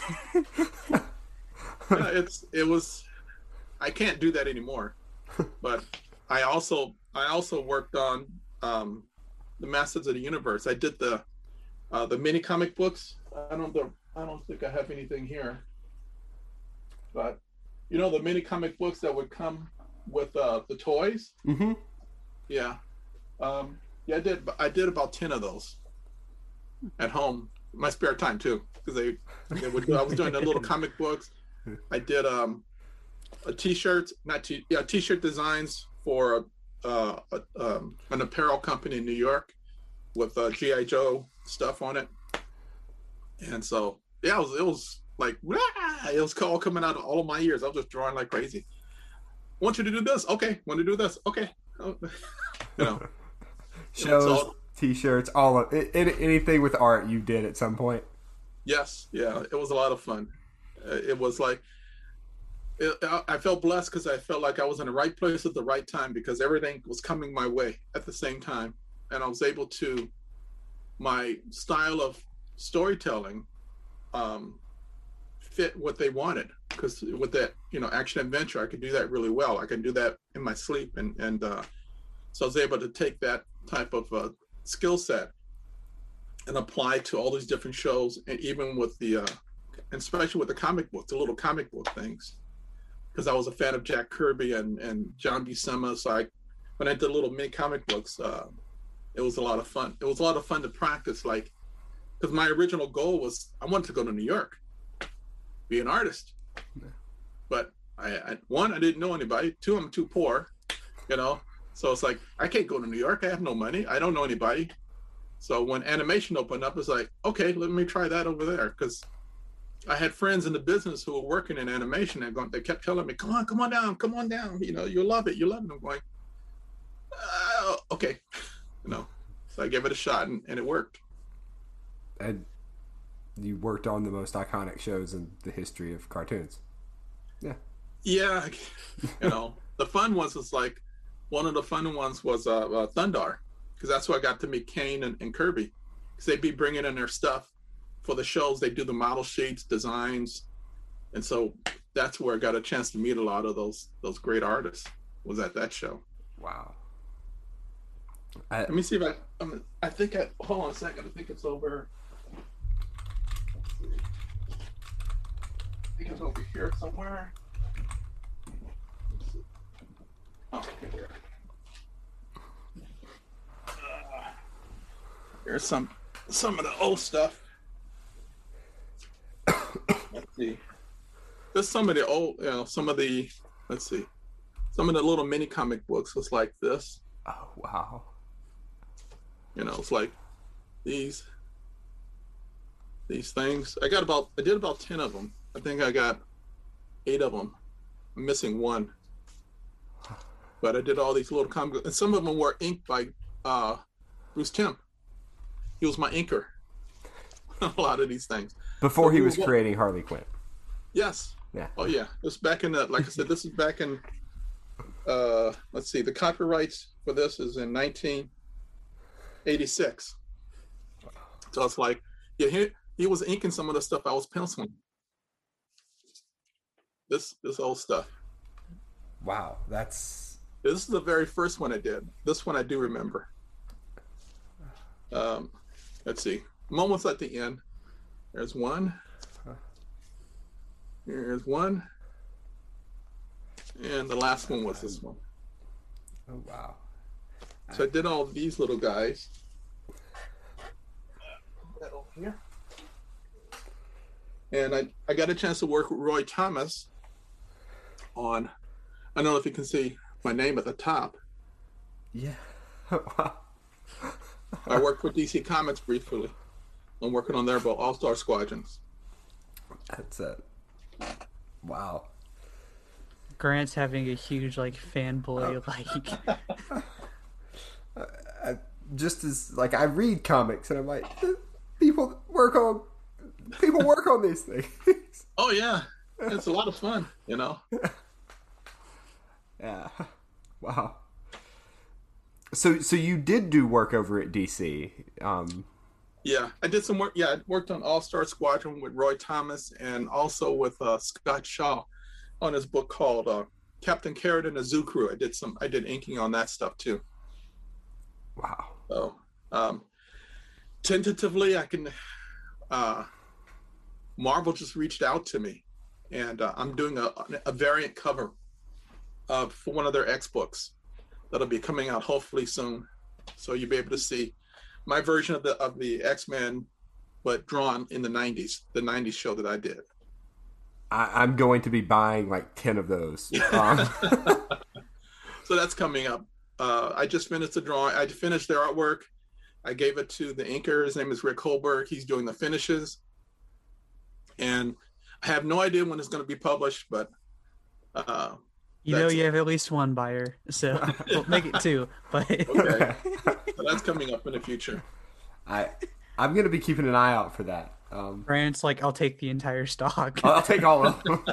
yeah, it's it was I can't do that anymore. But I also I also worked on um the Masters of the Universe. I did the uh the mini comic books. I don't I don't think I have anything here. But you know the mini comic books that would come with uh the toys? Mm-hmm. Yeah. Um yeah, I did I did about 10 of those at home. My spare time too because they they would I was doing the little comic books. I did um a t-shirt, not t yeah, t-shirt designs for uh, a, um, an apparel company in New York with uh, GI Joe stuff on it. And so yeah, it was it was like it was all coming out of all of my ears. I was just drawing like crazy. want you to do this, okay? Want to do this, okay? (laughs) You know, (laughs) Shows, all- t-shirts, all of a- any, anything with art you did at some point. Yes, yeah, it was a lot of fun. Uh, It was like it, I felt blessed because I felt like I was in the right place at the right time because everything was coming my way at the same time, and I was able to my style of storytelling um, fit what they wanted. Because with that you know action adventure I could do that really well. I can do that in my sleep and and uh, so I was able to take that type of uh, skill set and apply to all these different shows and even with the uh and especially with the comic book the little comic book things. Because i was a fan of jack kirby and and john buscema so i when i did little mini comic books uh it was a lot of fun. It was a lot of fun to practice like because my original goal was i wanted to go to new york be an artist but I, I one i didn't know anybody two i'm too poor you know so it's like i can't go to new york i have no money i don't know anybody so when animation opened up, it's like, okay, let me try that over there. Because I had friends in the business who were working in animation and going, they kept telling me, come on, come on down, come on down. You know, you'll love it. You'll love it. I'm going, uh, okay. (laughs) You know, so I gave it a shot and, and it worked. And you worked on the most iconic shows in the history of cartoons. Yeah. Yeah, (laughs) you know, the fun ones was like, one of the fun ones was uh, uh, Thundarr. Because that's where I got to meet Kane and, and Kirby. Because they'd be bringing in their stuff for the shows. They do the model sheets, designs, and so that's where I got a chance to meet a lot of those those great artists. Was at that show. Wow. I, Let me see if I. Um, I think I. Hold on a second. I think it's over. let's see. I think it's over here somewhere. Oh, okay, here. Uh, here's some some of the old stuff. let's see. There's some of the old, you know, some of the. Let's see. Some of the little mini comic books was like this. oh wow. You know, it's like these these things. I got about I did about ten of them. I think I got eight of them. I'm missing one. But I did all these little comics, and some of them were inked by uh, Bruce Timm. He was my inker. (laughs) a lot of these things. Before he was were- creating Harley Quinn. Yes. Yeah. Oh yeah. This back in the like I said, this is back in uh let's see, the copyrights for this is in nineteen eighty six. So it's like, yeah, he he was inking some of the stuff I was penciling. This this old stuff. Wow, that's This is the very first one I did. This one I do remember. Um, let's see. I'm almost at the end. There's one. Here's one. And the last one was this one. oh wow. So I did all these little guys. That over here. And I, I got a chance to work with Roy Thomas on, I don't know if you can see my name at the top. Yeah. wow. (laughs) I worked with DC Comics briefly. I'm working on their All Star Squadrons. That's it. Wow. Grant's having a huge like fanboy oh. like (laughs) (laughs) I, just as like I read comics and I'm like, people work on people work on these things. Oh yeah, it's a lot of fun, you know. Yeah. (laughs) Wow. So so you did do work over at DC. Um, yeah, I did some work. Yeah, I worked on All Star Squadron with Roy Thomas and also with uh, Scott Shaw on his book called uh, Captain Carrot and the Zoo Crew. I did some. I did inking on that stuff too. Wow. So, um, tentatively, I can. Uh, Marvel just reached out to me, and uh, I'm doing a, a variant cover uh, for one of their X books that'll be coming out hopefully soon. So you'll be able to see my version of the of the X Men, but drawn in the '90s, the '90s show that I did. I, am going to be buying like ten of those. (laughs) Um. so that's coming up. Uh, I just finished the drawing. I finished their artwork. I gave it to the inker. His name is Rick Hoberg. He's doing the finishes, and I have no idea when it's going to be published, but uh, you know you have at least one buyer, so (laughs) we'll make it two. But okay, (laughs) so (laughs) that's coming up in the future. I I'm gonna be keeping an eye out for that. Um, Brand's like, I'll take the entire stock. I'll take all of them.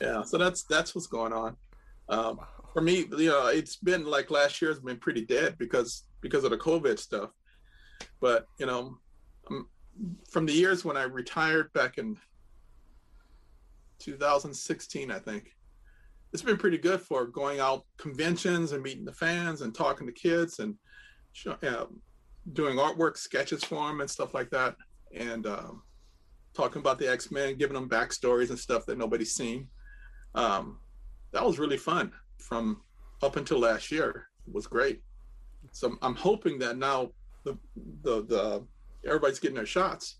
yeah, so that's that's what's going on. Um, for me, you know, it's been like last year has been pretty dead because because of the COVID stuff. But you know, um, from the years when I retired back in 2016, I think it's been pretty good for going out conventions and meeting the fans and talking to kids and uh, doing artwork sketches for them and stuff like that. And um, talking about the x-men giving them backstories and stuff that nobody's seen. Um, that was really fun from up until last year. It was great. So i'm hoping that now the the, the everybody's getting their shots.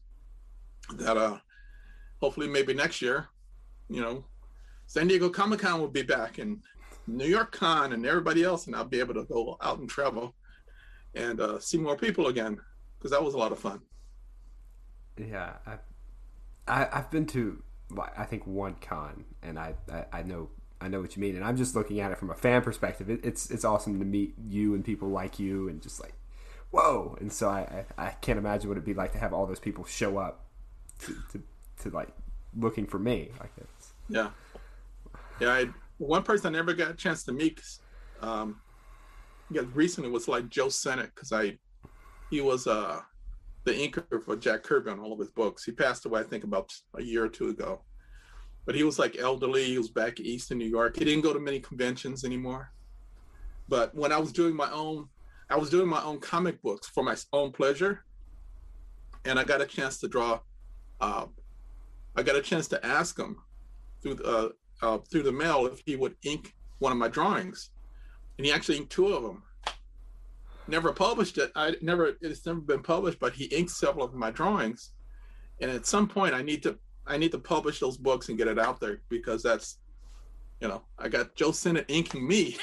That uh hopefully maybe next year you know San Diego Comic Con will be back and New York Con and everybody else, and I'll be able to go out and travel and uh, see more people again because that was a lot of fun. Yeah, I, I have been to I think one con, and I, I, I know I know what you mean, and I'm just looking at it from a fan perspective. It, it's it's awesome to meet you and people like you, and just like whoa. And so I I, I can't imagine what it'd be like to have all those people show up to to, to like looking for me like this. Yeah. Yeah, I, one person I never got a chance to meet, um, yeah, recently was like Joe Sinnott because I, he was uh, the inker for Jack Kirby on all of his books. He passed away, I think, about a year or two ago. But he was like elderly. He was back east in New York. He didn't go to many conventions anymore. But when I was doing my own, I was doing my own comic books for my own pleasure, and I got a chance to draw. Uh, I got a chance to ask him through uh, uh, through the mail if he would ink one of my drawings, and he actually inked two of them. Never published it. I never. It's never been published, but he inked several of my drawings, and at some point, I need to. I need to publish those books and get it out there because that's, you know, I got Joe Sinnott inking me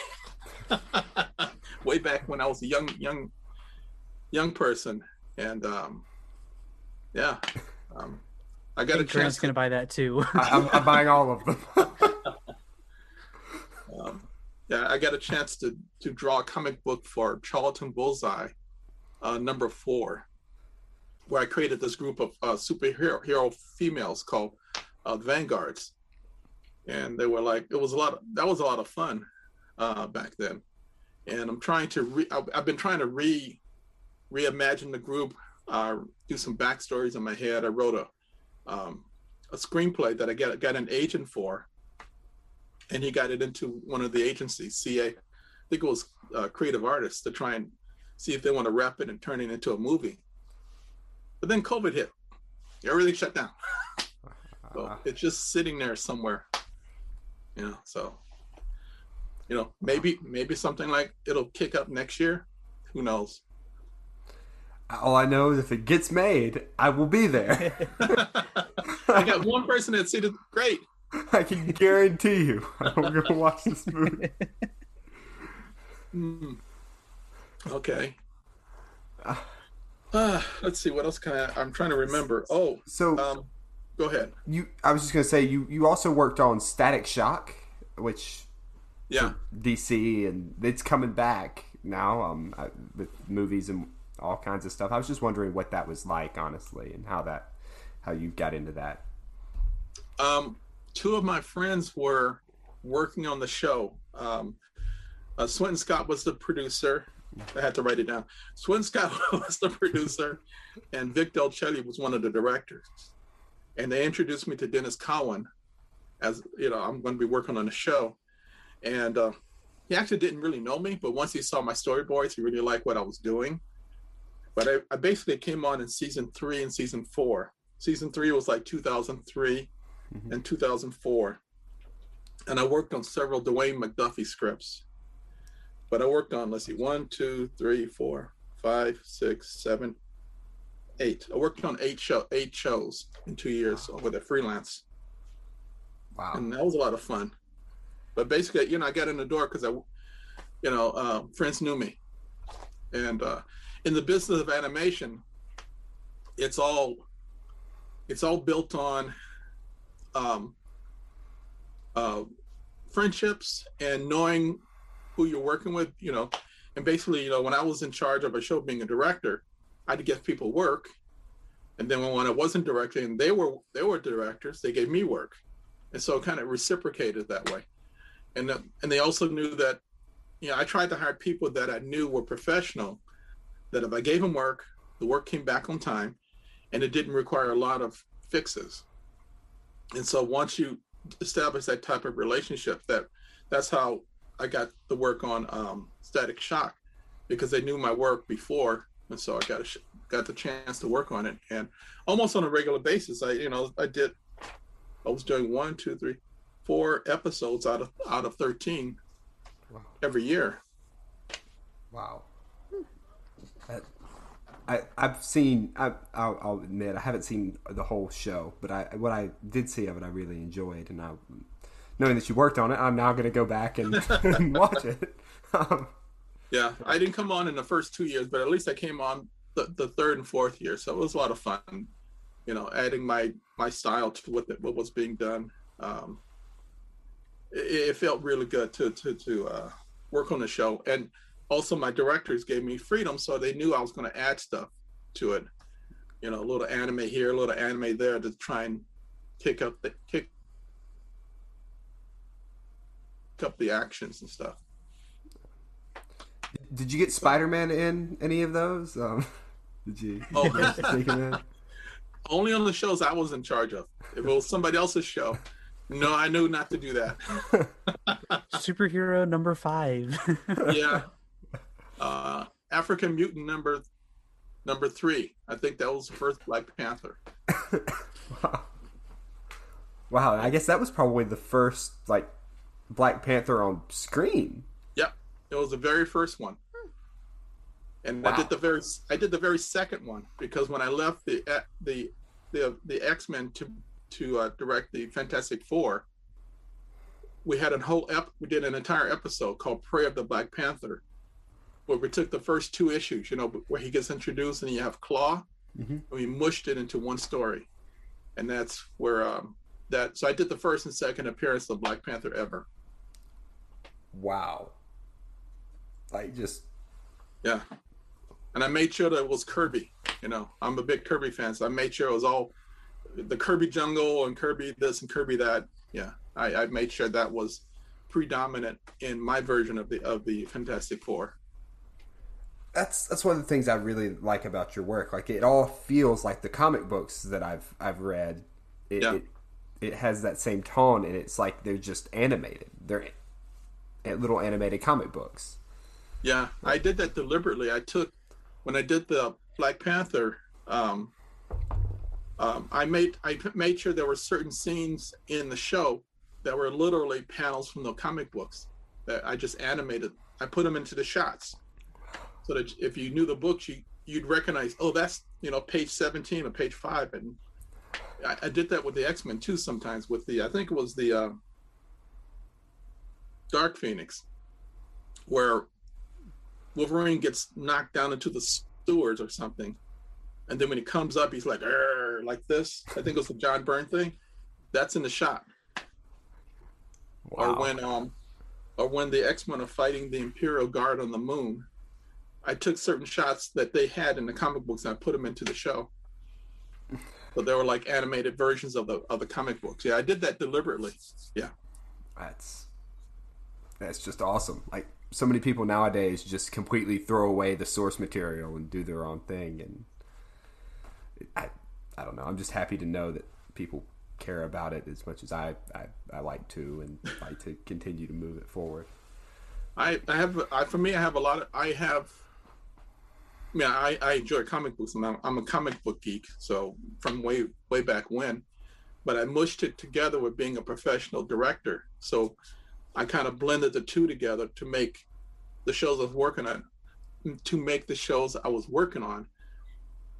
(laughs) way back when I was a young, young, young person, and um, yeah, um, I got I a chance. Grant's gonna buy that too. I, am buying all of them. (laughs) yeah, I got a chance to to draw a comic book for Charlton Bullseye, uh, number four, where I created this group of uh, superhero hero females called uh, Vanguards, and they were like, it was a lot. Of, that was a lot of fun uh, back then, and I'm trying to. Re, I've been trying to re reimagine the group, uh, do some backstories in my head. I wrote a um, a screenplay that I got got an agent for, and he got it into one of the agencies, CA, I think it was uh, Creative Artists, to try and see if they want to wrap it and turn it into a movie. But then COVID hit, everything shut down. (laughs) so it's just sitting there somewhere, you know. So, you know, maybe maybe something like it'll kick up next year. Who knows? All I know is if it gets made, I will be there. (laughs) I got one person that said great. (laughs) I can guarantee you, I'm going to watch this movie. Mm. Okay. Uh, Uh, let's see what else can I. I'm trying to remember. Oh, So um, go ahead. you, I was just gonna say you you also worked on Static Shock, which Yeah. DC and it's coming back now um I- with movies and all kinds of stuff. I was just wondering what that was like, honestly, and how that how you got into that. Um, two of my friends were working on the show. Um, uh, Swinton Scott was the producer. I had to write it down. Swinton Scott (laughs) was the producer, and Vic Dal Chele was one of the directors. And they introduced me to Denys Cowan as you know I'm going to be working on the show. And uh, he actually didn't really know me, but once he saw my storyboards, he really liked what I was doing. But I, I basically came on in season three and season four. Season three was like 2003 and 2004. And I worked on several Dwayne McDuffie scripts. But I worked on, let's see, one, two, three, four, five, six, seven, eight. I worked on eight show eight shows in two years with a freelance. Wow. And that was a lot of fun. But basically, you know, I got in the door because I, you know, uh, friends knew me. And uh, in the business of animation, it's all it's all built on um, uh, friendships and knowing who you're working with, you know. And basically, you know, when I was in charge of a show being a director, I had to give people work. And then when I wasn't directing, and they were they were directors, they gave me work. And so kind of reciprocated that way. And that, and they also knew that, you know, I tried to hire people that I knew were professional, that if I gave them work, the work came back on time, and it didn't require a lot of fixes. And so once you establish that type of relationship, that that's how I got the work on um, Static Shock, because they knew my work before, and so I got a sh- got the chance to work on it, and almost on a regular basis. I you know I did, I was doing one, two, three, four episodes out of out of thirteen Wow. every year. Wow. That- I, I've seen. I, I'll, I'll admit I haven't seen the whole show, but I what I did see of it, I really enjoyed, and I, knowing that you worked on it, I'm now going to go back and, (laughs) (laughs) and watch it. Um, Yeah, I didn't come on in the first two years, but at least I came on the, the third and fourth year, so it was a lot of fun. You know, adding my my style to what the, what was being done. Um, it, it felt really good to to to uh, work on the show, and also my directors gave me freedom, so they knew I was going to add stuff to it. You know, a little anime here, a little anime there, to try and kick up the kick up the actions and stuff. did you get Spider Man in any of those? Um, (laughs) did you? Oh. (laughs) did you sneak him in? only on the shows I was in charge of. If it was somebody else's show, no, I knew not to do that. (laughs) Superhero number five. Yeah. Uh, African mutant number number three. I think that was the first Black Panther. Wow. (laughs) Wow, I guess that was probably the first like Black Panther on screen. Yep, it was the very first one. And I did the very I did the very second one because when I left the uh, the the the X Men to to uh, direct the Fantastic Four, we had a whole ep- we did an entire episode called Prey of the Black Panther, where we took the first two issues, you know, where he gets introduced and you have Claw, Mhm. and we mushed it into one story, and that's where um, that. So I did the first and second appearance of Black Panther ever. Wow. Like just Yeah. And I made sure that it was Kirby. You know, I'm a big Kirby fan, so I made sure it was all the Kirby jungle and Kirby this and Kirby that. Yeah. I, I made sure that was predominant in my version of the of the Fantastic Four. That's that's one of the things I really like about your work. Like it all feels like the comic books that I've I've read. It Yeah. it, it has that same tone, and it's like they're just animated. They're a- little animated comic books. Yeah, I did that deliberately. I took when I did the Black Panther. Um, um, I made I made sure there were certain scenes in the show that were literally panels from the comic books that I just animated. I put them into the shots so that if you knew the books, you you'd recognize. Oh, that's you know page seventeen or page five, and I, I did that with the X Men too. Sometimes with the I think it was the uh, Dark Phoenix, where Wolverine gets knocked down into the sewers or something, and then when he comes up, he's like, like this. I think it was the John Byrne thing. That's in the shot. Or when um, or when the X Men are fighting the Imperial Guard on the moon. I took certain shots that they had in the comic books and I put them into the show. So they were like animated versions of the of the comic books. Yeah, I did that deliberately. Yeah. That's that's just awesome. Like so many people nowadays just completely throw away the source material and do their own thing and I I don't know. I'm just happy to know that people care about it as much as I I, I like to and like to continue to move it forward. I, I have I, for me I have a lot of I have yeah I, I enjoy comic books and I'm, I'm a comic book geek so from way way back when but I mushed it together with being a professional director. So I kind of blended the two together to make the shows I was working on to make the shows I was working on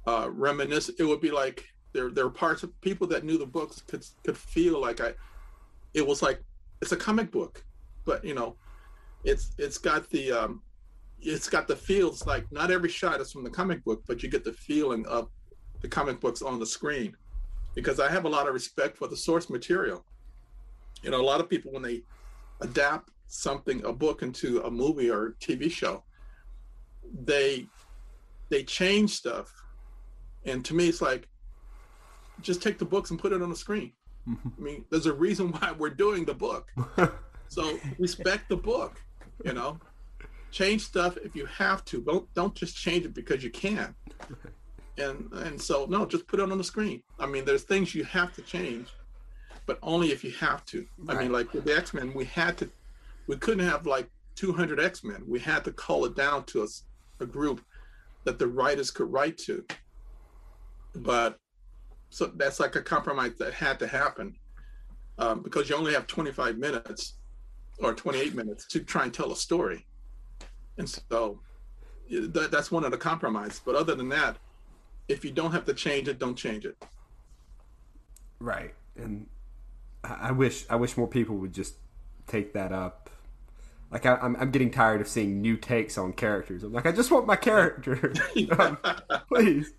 uh reminisce it would be like there there were parts of people that knew the books could could feel like I it was like it's a comic book but you know it's it's got the um it's got the feels like not every shot is from the comic book but you get the feeling of the comic books on the screen. Because I have a lot of respect for the source material. You know a lot of people when they adapt something a book into a movie or TV show they they change stuff. And to me it's like just take the books and put it on the screen. Mm-hmm. I mean there's a reason why we're doing the book. (laughs) So respect the book you know change stuff if you have to. Don't don't just change it because you can. (laughs) And and so no just put it on the screen. I mean there's things you have to change but only if you have to. I mean like with the x-men we had to we couldn't have like 200 x-men. We had to call it down to us a group that the writers could write to. But so that's like a compromise that had to happen um, because you only have 25 minutes or 28 minutes to try and tell a story and so that, that's one of the compromises but other than that if you don't have to change it don't change it. Right. And i wish i wish more people would just take that up. Like I, am I'm, I'm getting tired of seeing new takes on characters. I'm like i just want my character. (laughs) Um, please.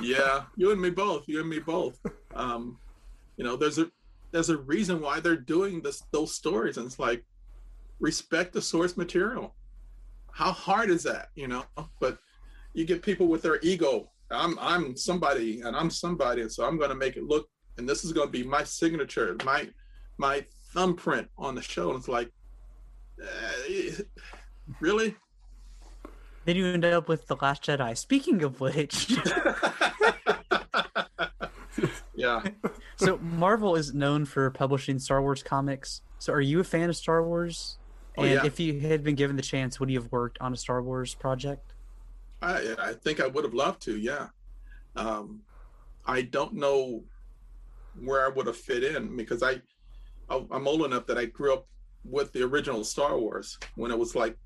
Yeah you and me both you and me both. Um you know there's a there's a reason why they're doing this those stories and it's like respect the source material how hard is that you know? But you get people with their ego. I'm i'm somebody and i'm somebody and so i'm going to make it look and this is going to be my signature my my thumbprint on the show. And it's like uh, really? Then you end up with the last jedi. Speaking of which. (laughs) Yeah. So marvel is known for publishing star wars comics. So are you a fan of star wars Oh, and yeah. if you had been given the chance would you have worked on a star wars project I, I think I would have loved to, yeah. Um, I don't know where I would have fit in because I, I- I'm old enough that I grew up with the original Star Wars when it was like,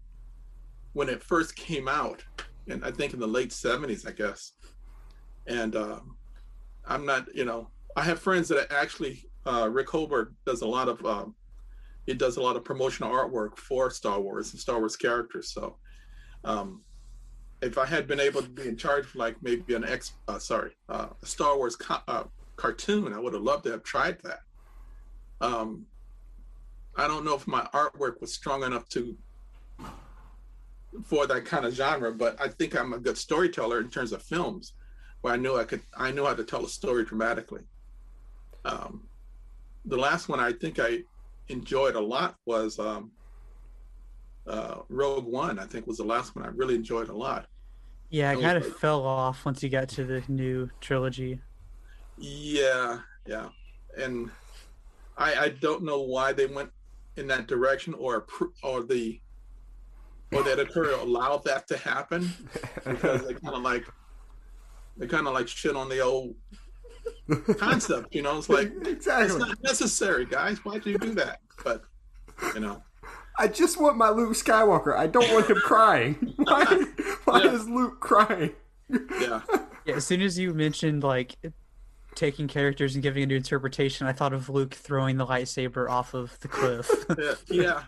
when it first came out, and I think in the late 70s, I guess. And um, I'm not, you know, I have friends that actually, uh, Rick Hoberg does a lot of, um, he does a lot of promotional artwork for Star Wars and Star Wars characters. So, um, if I had been able to be in charge of like maybe an ex, uh, sorry, uh, a Star Wars co- uh, cartoon, I would have loved to have tried that. Um, I don't know if my artwork was strong enough to for that kind of genre, but I think I'm a good storyteller in terms of films, where I knew I could, I knew how to tell a story dramatically. Um, the last one I think I enjoyed a lot was um, uh, Rogue One. I think was the last one I really enjoyed a lot. yeah it Oh, kind of but- fell off once you got to the new trilogy Yeah, yeah, and I I don't know why they went in that direction or or the or the editorial (laughs) allowed that to happen because they kind of like they kind of like shit on the old concept. You know, it's (laughs) like it's exactly not necessary, guys. Why do you do that? But you know, i just want my luke skywalker i don't want him crying (laughs) why, (laughs) why Yeah. is luke crying yeah, yeah as soon as you mentioned like taking characters and giving a new interpretation i thought of luke throwing the lightsaber off of the cliff yeah, yeah.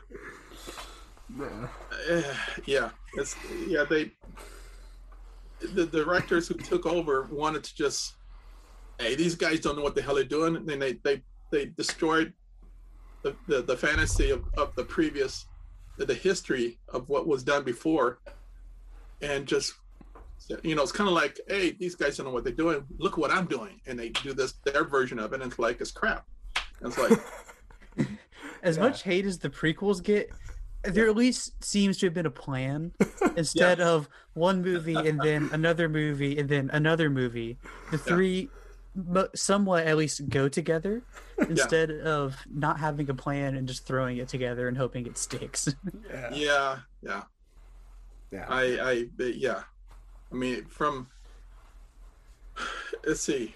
Eh, yeah it's yeah they the directors who took over wanted to just, hey, these guys don't know what the hell they're doing. And then they they they destroyed the the, the fantasy of, of the previous, the, the history of what was done before, and just you know, it's kind of like, hey, these guys don't know what they're doing. Look what I'm doing, and they do this their version of it, and it's like it's crap. And it's like, (laughs) As Yeah. much hate as the prequels get, there at least seems to have been a plan (laughs) instead of one movie and then another movie and then another movie. The three mo- somewhat at least go together (laughs) instead of not having a plan and just throwing it together and hoping it sticks. (laughs) yeah, yeah. Yeah. I, I, yeah. I mean, from (sighs) let's see,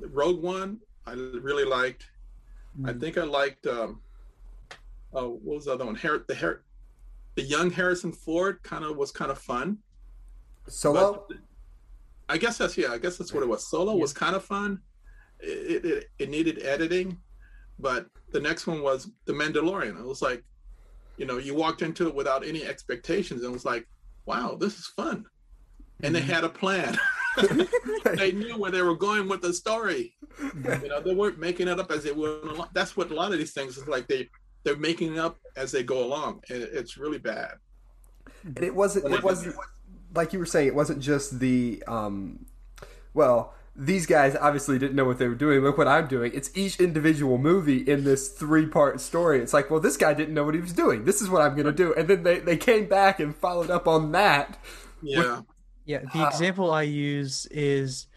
Rogue One, I really liked. I Mm. think I liked. um Oh, what was the other one? Har- the Har- the young Harrison Ford kind of was kind of fun. Solo. But I guess that's yeah. I guess that's what it was. Solo was kind of fun. It, it it needed editing, but the next one was The Mandalorian. It was like, you know, you walked into it without any expectations, and it was like, wow, this is fun. And they mm-hmm. had a plan. (laughs) (laughs) they knew where they were going with the story. You know, they weren't making it up as they went along. That's what a lot of these things is like. They they're making it up as they go along, and it's really bad. and it wasn't it wasn't like you were saying it wasn't just the um well these guys obviously didn't know what they were doing look what i'm doing it's each individual movie in this three part story it's like well this guy didn't know what he was doing this is what i'm going to do and then they, they came back and followed up on that Yeah. Yeah, the example I use is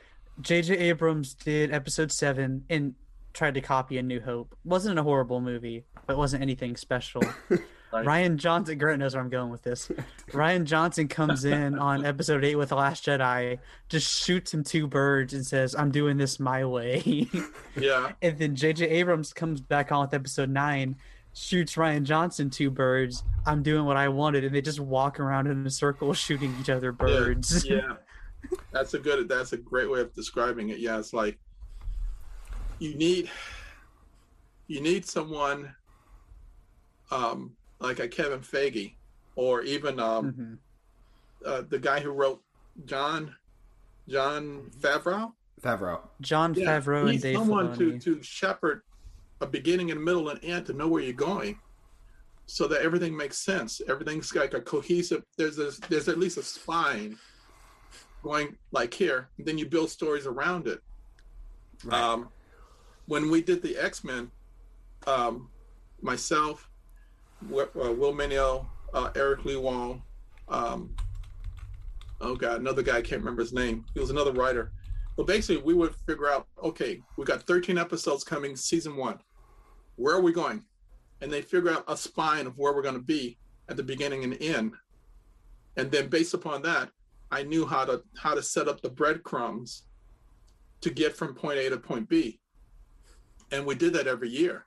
J.J. Abrams did episode seven and tried to copy A New Hope. wasn't a horrible movie, but wasn't anything special. (laughs) Rian Johnson, Grant knows where I'm going with this. (laughs) Rian Johnson comes in on episode eight with The Last Jedi, just shoots him two birds and says, "I'm doing this my way." (laughs) Yeah. and then J.J. Abrams comes back on with episode nine, shoots Rian Johnson two birds. I'm doing what I wanted, and they just walk around in a circle (laughs) shooting each other birds. Yeah, yeah. That's a good. That's a great way of describing it. Yeah, it's like you need you need someone um, like a Kevin Feige, or even um, Mhm. uh, the guy who wrote John John Favreau. favreau John Favreau and need Dave someone to Filoni. to shepherd a beginning and middle and end to know where you're going, so that everything makes sense. Everything's like a cohesive. There's a, there's at least a spine going like here. And then you build stories around it. Um, when we did the X Men, um, myself, Uh, Will Meugniot, uh, Eric Lewald, um, oh god, another guy I can't remember his name. He was another writer. But basically, we would figure out, okay, we got 13 episodes coming, season one. Where are we going? And they figure out a spine of where we're going to be at the beginning and end. And then based upon that, I knew how to how to set up the breadcrumbs to get from point A to point B. And we did that every year.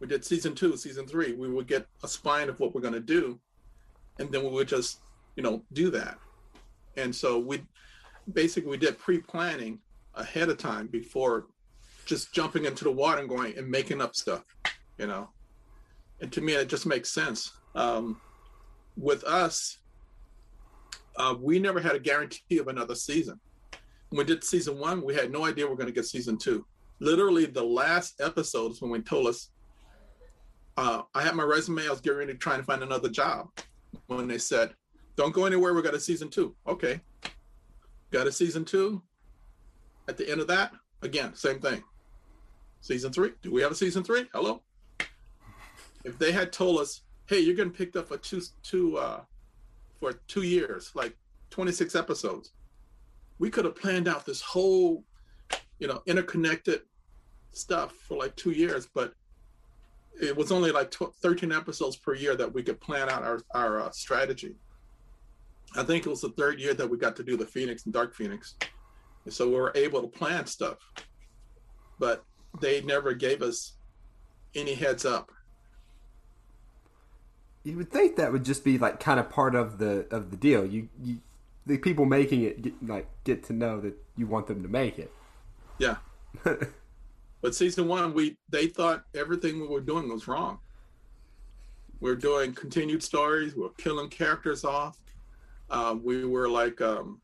We did season two, season three. We would get a spine of what we're going to do, and then we would just, you know, do that. And so we basically we did pre-planning ahead of time before just jumping into the water and going and making up stuff, you know. And to me, it just makes sense. Um, with us, uh, we never had a guarantee of another season. When we did season one, we had no idea we are going to get season two. Literally, the last episode is when we told us, uh, I had my resume, I was getting ready to try and find another job. When they said, Don't go anywhere, we got a season two. Okay. Got a season two. At the end of that, again, same thing. Season three. Do we have a season three? Hello? If they had told us, hey, you're getting picked up for two two uh for two years, like 26 episodes, we could have planned out this whole, you know, interconnected stuff for like two years, but it was only like tw- 13 episodes per year that we could plan out our, our uh, strategy. I think it was the third year that we got to do the Phoenix and Dark Phoenix. And so we were able to plan stuff, but they never gave us any heads up. you would think that would just be like kind of part of the of the deal you, you the people making it get, like get to know that you want them to make it Yeah. (laughs) But season one, we they thought everything we were doing was wrong. We are doing continued stories. We are killing characters off. Um, we were like um,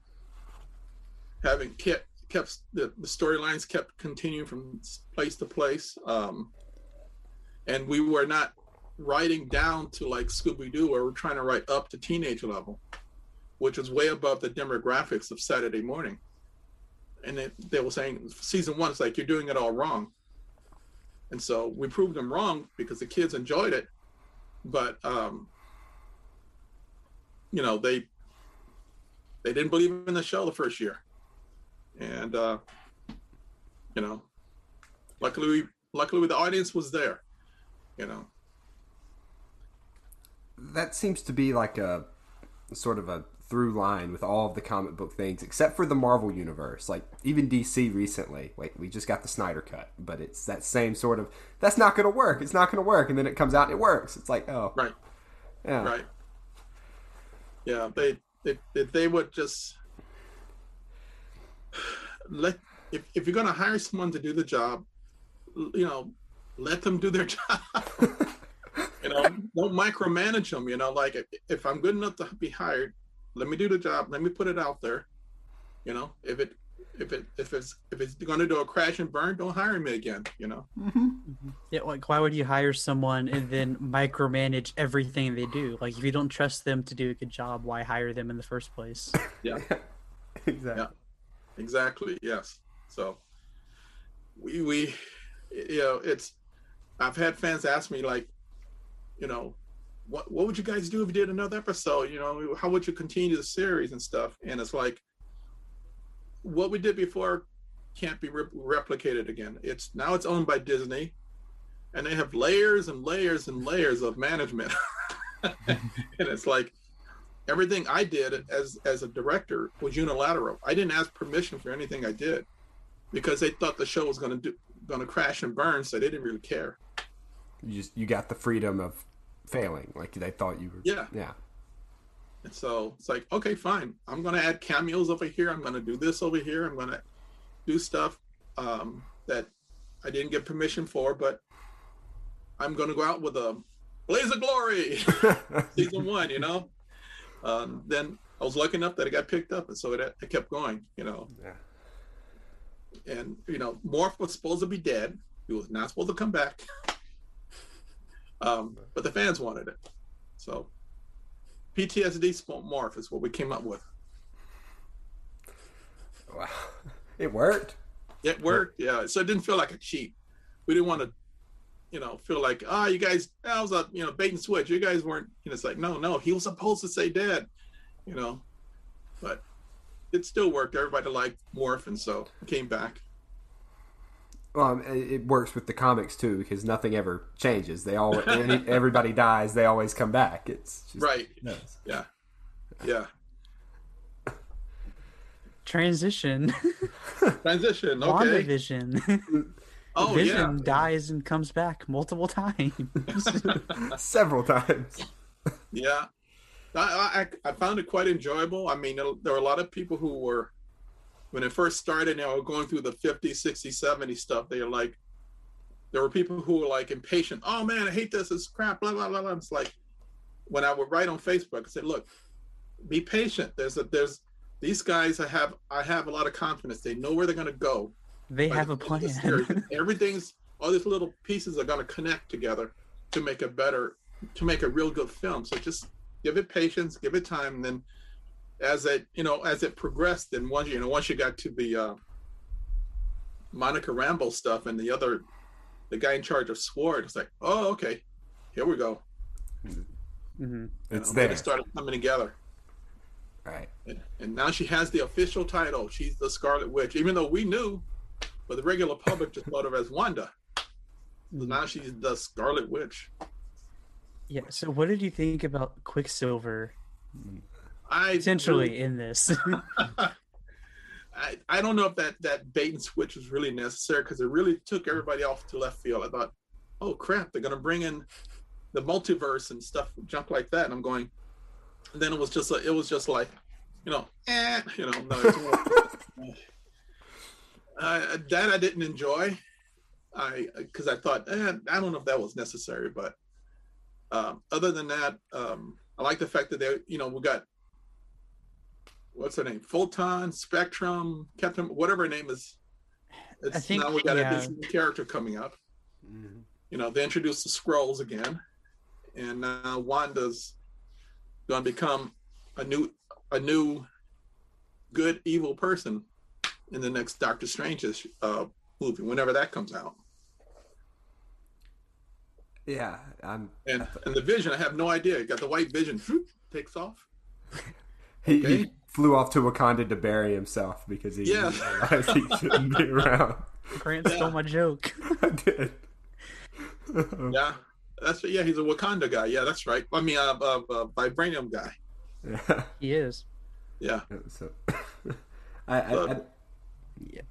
having kept kept the, the storylines kept continuing from place to place. Um, and we were not writing down to like Scooby Doo, where we're trying to write up to teenage level, which was way above the demographics of Saturday morning. And they, they were saying season one it's like you're doing it all wrong. And so we proved them wrong because the kids enjoyed it, but um, you know they they didn't believe in the show the first year, and uh, you know, luckily we, luckily the audience was there, you know. That seems to be like a sort of a through line with all of the comic book things, except for the Marvel universe. Like even DC recently, like we just got the Snyder cut, but it's that same sort of that's not going to work. It's not going to work, and then it comes out and it works. It's like oh right, yeah, right, yeah. They if, if they would just (sighs) let if, if you're going to hire someone to do the job, you know, let them do their (laughs) job. you know, don't micromanage them. You know, like if, if I'm good enough to be hired, let me do the job. Let me put it out there. You know, if it if it if it's if it's going to do a crash and burn, don't hire me again. You know. Mm-hmm. Mm-hmm. Yeah, like why would you hire someone and then micromanage everything they do? Like if you don't trust them to do a good job, why hire them in the first place? Yeah. (laughs) exactly. Yeah. Exactly. Yes. So we we you know it's I've had fans ask me like, you know, what what would you guys do if you did another episode? You know, how would you continue the series and stuff? And it's like what we did before can't be re- replicated again. It's now it's owned by Disney, and they have layers and layers and layers of management, (laughs) and it's like everything I did as as a director was unilateral. I didn't ask permission for anything I did because they thought the show was going to do going to crash and burn, so they didn't really care. You just you got the freedom of failing, like they thought you were. Yeah. yeah. And so it's like, okay, fine. I'm going to add cameos over here. I'm going to do this over here. I'm going to do stuff um, that I didn't get permission for, but I'm going to go out with a blaze of glory, (laughs) season one. You know. Um, then I was lucky enough that it got picked up, and so it, it kept going. You know. Yeah. And you know, Morph was supposed to be dead. He was not supposed to come back. (laughs) um, but the fans wanted it, so PTSD Morph is what we came up with. Wow. It worked. It worked, yeah. So it didn't feel like a cheat. We didn't want to, you know, feel like, ah, oh, you guys, that was a, you know, bait and switch. You guys weren't, you know, it's like, no, no, he was supposed to say dead, you know, but it still worked. Everybody liked Morph, and so came back. Um, well, it works with the comics too because nothing ever changes. They all, (laughs) everybody dies. They always come back. It's just, right. Yeah. Yeah. Transition. (laughs) Transition. Okay. WandaVision. (laughs) oh Vision yeah. dies and comes back multiple times. several times. Yeah. I, I I found it quite enjoyable. I mean, there were a lot of people who were when it first started, you know, going through the 50, 60, 70 stuff, they were like, there were people who were like impatient. Oh man, I hate this. It's crap. Blah blah blah. blah. It's like when I would write on Facebook, I said, look, be patient. There's a there's these guys. I have I have a lot of confidence. They know where they're going to go. They have a plan. (laughs) Everything's all these little pieces are going to connect together to make a better to make a real good film. So just give it patience, give it time, and then as it you know as it progressed and once you know once you got to the uh monica rambeau stuff and the other the guy in charge of sword it's like oh okay here we go. Mm-hmm. it's know, there. it started coming together. Right. And, and now she has the official title. She's the scarlet witch even though we knew but the regular public just thought of her as wanda. So now she's the scarlet witch. Yeah so what did you think about quicksilver I essentially really, in this. (laughs) I, I don't know if that that bait and switch was really necessary because it really took everybody off to left field. I thought, oh crap, they're gonna bring in the multiverse and stuff, junk like that, and I'm going. And then it was just like it was just like, you know, eh, you know, no, uh, (laughs) that I didn't enjoy. I because I thought eh, I don't know if that was necessary, but um, other than that, um, I like the fact that they, you know, we got what's her name? Photon, Spectrum, Captain, whatever her name is. It's think- now we got yeah. a Disney character coming up. Mhm. You know, they introduced the scrolls again, and now Wanda's going to become a new, a new, good evil person in the next Doctor Strange's uh, movie, whenever that comes out. Yeah, I'm. And and the Vision, I have no idea. You got the white Vision, whoop, takes off. (laughs) He, he Okay. Flew off to Wakanda to bury himself because he Yeah. realized he shouldn't be (laughs) around. Grant stole my joke. (laughs) I did. Yeah, that's yeah. He's a Wakanda guy. Yeah, that's right. I mean, uh, uh, uh vibranium guy. yeah. (laughs) He is. Yeah. So, I, I, I,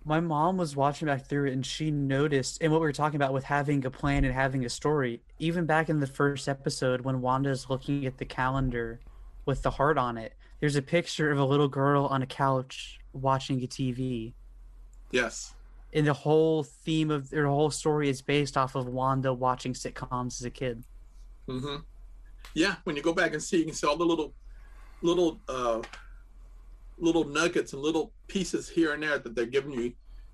My mom was watching back through it and she noticed, and what we were talking about with having a plan and having a story, even back in the first episode when Wanda's looking at the calendar with the heart on it, there's a picture of a little girl on a couch watching a TV. Yes. And the whole theme of their whole story is based off of Wanda watching sitcoms as a kid. Mm-hmm. Yeah. When you go back and see, you can see all the little, little, uh, little nuggets and little pieces here and there that they're giving you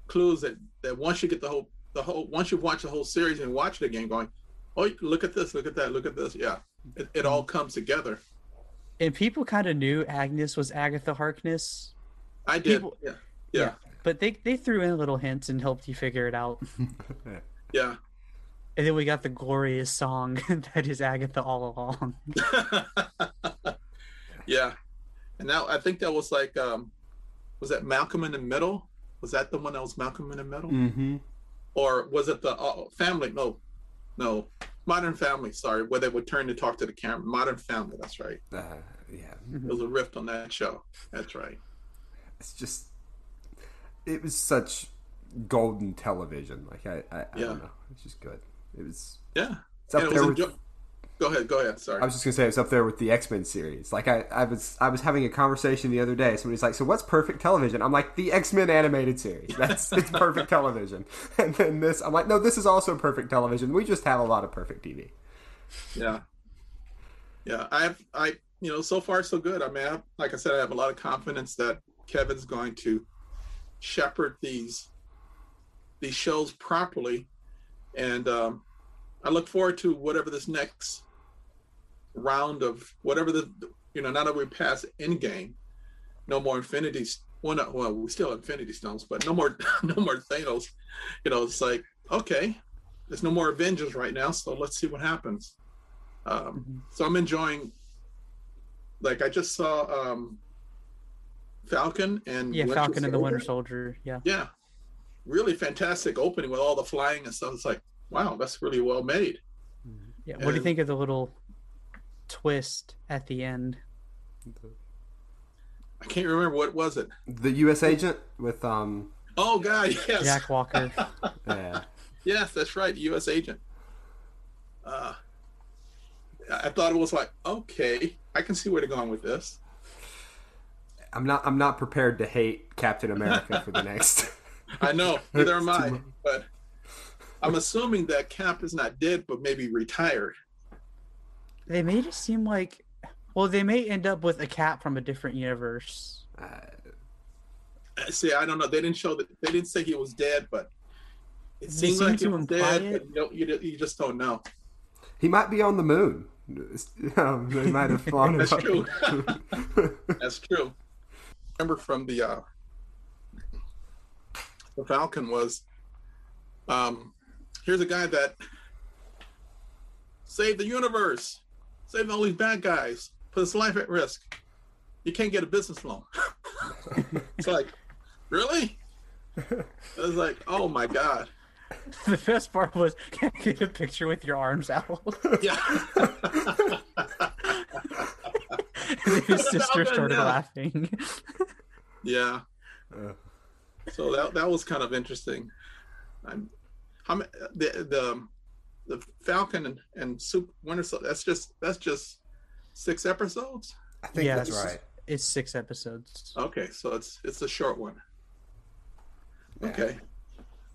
clues that that once you get the whole the whole once you've watched the whole series and watch it again, going, oh, look at this, look at that, look at this. Yeah, it, it all comes together. And people kind of knew Agnes was Agatha Harkness, I did. People- yeah. Yeah. but they, they threw in little hints and helped you figure it out. (laughs) Yeah. And then we got the glorious song (laughs) that is Agatha all along. (laughs) yeah. And now I think that was like, um, was that Malcolm in the Middle? Was that the one that was Malcolm in the Middle? mm-hmm. Or was it the uh, Family? No, no, Modern Family. Sorry, where they would turn to talk to the camera. Modern Family. That's right. Uh, yeah, It was a rift on that show. That's right. it's just it was such golden television. Like I, I, I Yeah. don't know, it's just good. It was. Yeah. It's up And it there was with. enjoy- Go ahead. Go ahead. Sorry. I was just gonna say it's up there with the X Men series. Like I, I was, I was having a conversation the other day. Somebody's like, "So what's perfect television?" I'm like, "The X Men animated series. That's (laughs) it's perfect television." And then this, I'm like, "No, this is also perfect television. We just have a lot of perfect TV." yeah yeah i have i you know so far so good i mean I, like i said i have a lot of confidence that kevin's going to shepherd these these shows properly and um i look forward to whatever this next round of whatever the you know now that we're past endgame no more infinities well not well we still have infinity stones but no more (laughs) no more thanos you know it's like okay there's no more avengers right now so let's see what happens um, so I'm enjoying. Like I just saw um, Falcon and Yeah, Winter Falcon and the Winter Soldier. Soldier. Yeah. Yeah, really fantastic opening with all the flying and stuff. It's like, wow, that's really well made. Yeah. What do you think of the little twist at the end? I can't remember what was it. The U.S. agent with um, Oh God, yes, Jack Walker. (laughs) yeah, yes, that's right, U.S. agent. Uh, I I thought it was like, okay, I can see where they're going with this. I'm not, I'm not prepared to hate Captain America for the next. (laughs) I know, neither (laughs) am I. But I'm assuming that Cap is not dead, but maybe retired. They made it seem like, well, they may end up with a cat from a different universe. Uh, See, I don't know. They didn't show that. They didn't say he was dead, but it seems seem like he was dead. it. But you, don't, you, you just don't know. he might be on the moon. Um, (laughs) they might have flown That's up. true. (laughs) That's true. Remember from the uh, the Falcon was um, here's a guy that saved the universe, saved all these bad guys, put his life at risk. You can't get a business loan. (laughs) it's like, really? I was like, oh my god. The best part was can I get a picture with your arms out. Yeah. (laughs) his sister started yeah. laughing. yeah. Uh, so that that was kind of interesting. I'm, how ma- the the the Falcon and, and Super Winter Soldier. That's just that's just six episodes. I think Yeah, that's it's- right. It's six episodes. Okay, so it's it's a short one. Okay,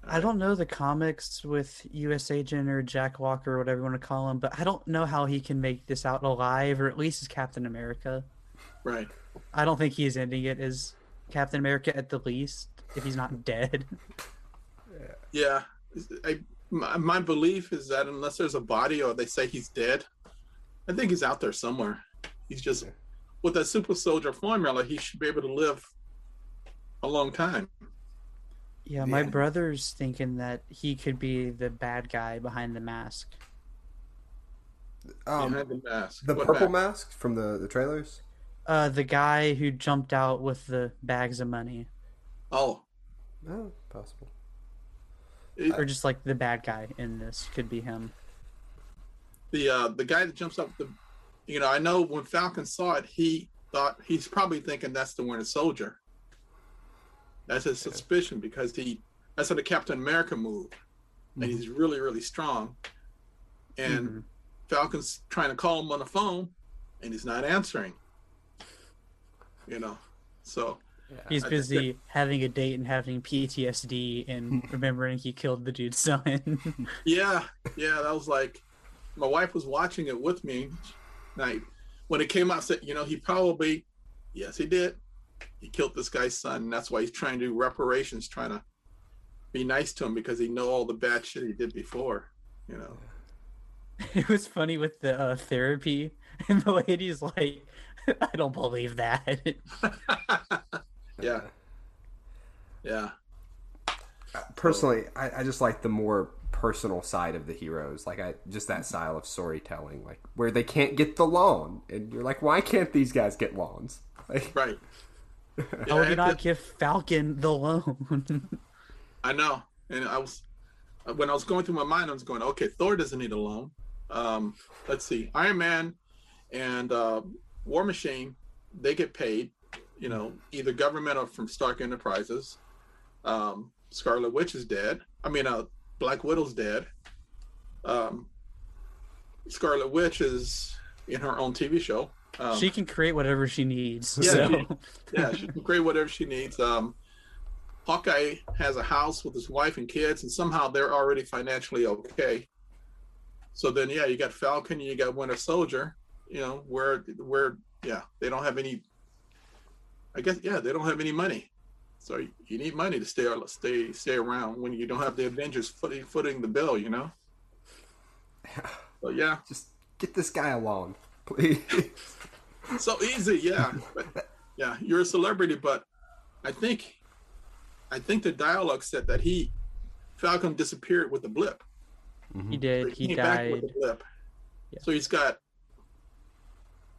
I don't know the comics with U.S. Agent or Jack Walker or whatever you want to call him, but I don't know how he can make this out alive, or at least as Captain America. Right. I don't think he's ending it as Captain America at the least, if he's not dead. Yeah. I, my, my belief is that unless there's a body or they say he's dead, I think he's out there somewhere. He's just with that super soldier formula, he should be able to live a long time. Yeah, my Yeah. brother's thinking that he could be the bad guy behind the mask. Um, behind the mask. the What purple mask? mask from the the trailers. Uh, the guy who jumped out with the bags of money, Oh, Oh, possible. It- or just like the bad guy in this could be him. the uh the guy that jumps up the you know i know when falcon saw it he thought he's probably thinking that's the winter soldier. That's his suspicion because he that's how the captain america move. And he's really really strong. And Mhm. falcon's trying to call him on the phone and he's not answering. You know so He's busy having a date and having PTSD and (laughs) remembering he killed the dude's (laughs) son. Yeah, yeah, that was like my wife was watching it with me. Night when it came out, said, you know, he probably, yes, he did. He killed this guy's son, and that's why he's trying to do reparations, trying to be nice to him because he know all the bad shit he did before. You know, (laughs) it was funny with the uh, therapy, and the lady's like, "I don't believe that." Yeah, yeah, Personally, I, I just like the more personal side of the heroes. Like I just that style of storytelling, like where they can't get the loan, and you're like, why can't these guys get loans? (laughs) Like, right. (laughs) How Yeah, would you not give Falcon the loan? (laughs) I know, and I was when I was going through my mind, I was going, okay, Thor doesn't need a loan. Um, let's see, Iron Man and uh, War Machine, they get paid, you know, either government or from Stark Enterprises. Um, Scarlet Witch is dead. I mean, uh, Black Widow's dead. Um, Scarlet Witch is in her own TV show. Um, she can create whatever she needs. Yeah, so. she- yeah, she can create whatever she needs. Um, Hawkeye has a house with his wife and kids, and somehow they're already financially okay. So then, yeah, you got Falcon, you got Winter Soldier. You know, where where yeah, they don't have any. I guess yeah, they don't have any money, so you, you need money to stay stay stay around when you don't have the Avengers footing footing the bill. You know. (sighs) So yeah, just get this guy along, (laughs) please. so easy yeah but, yeah you're a celebrity but i think i think the dialogue said that he falcon disappeared with the blip mm-hmm. He did. So He came back with died. the blip Yeah. so he's got s-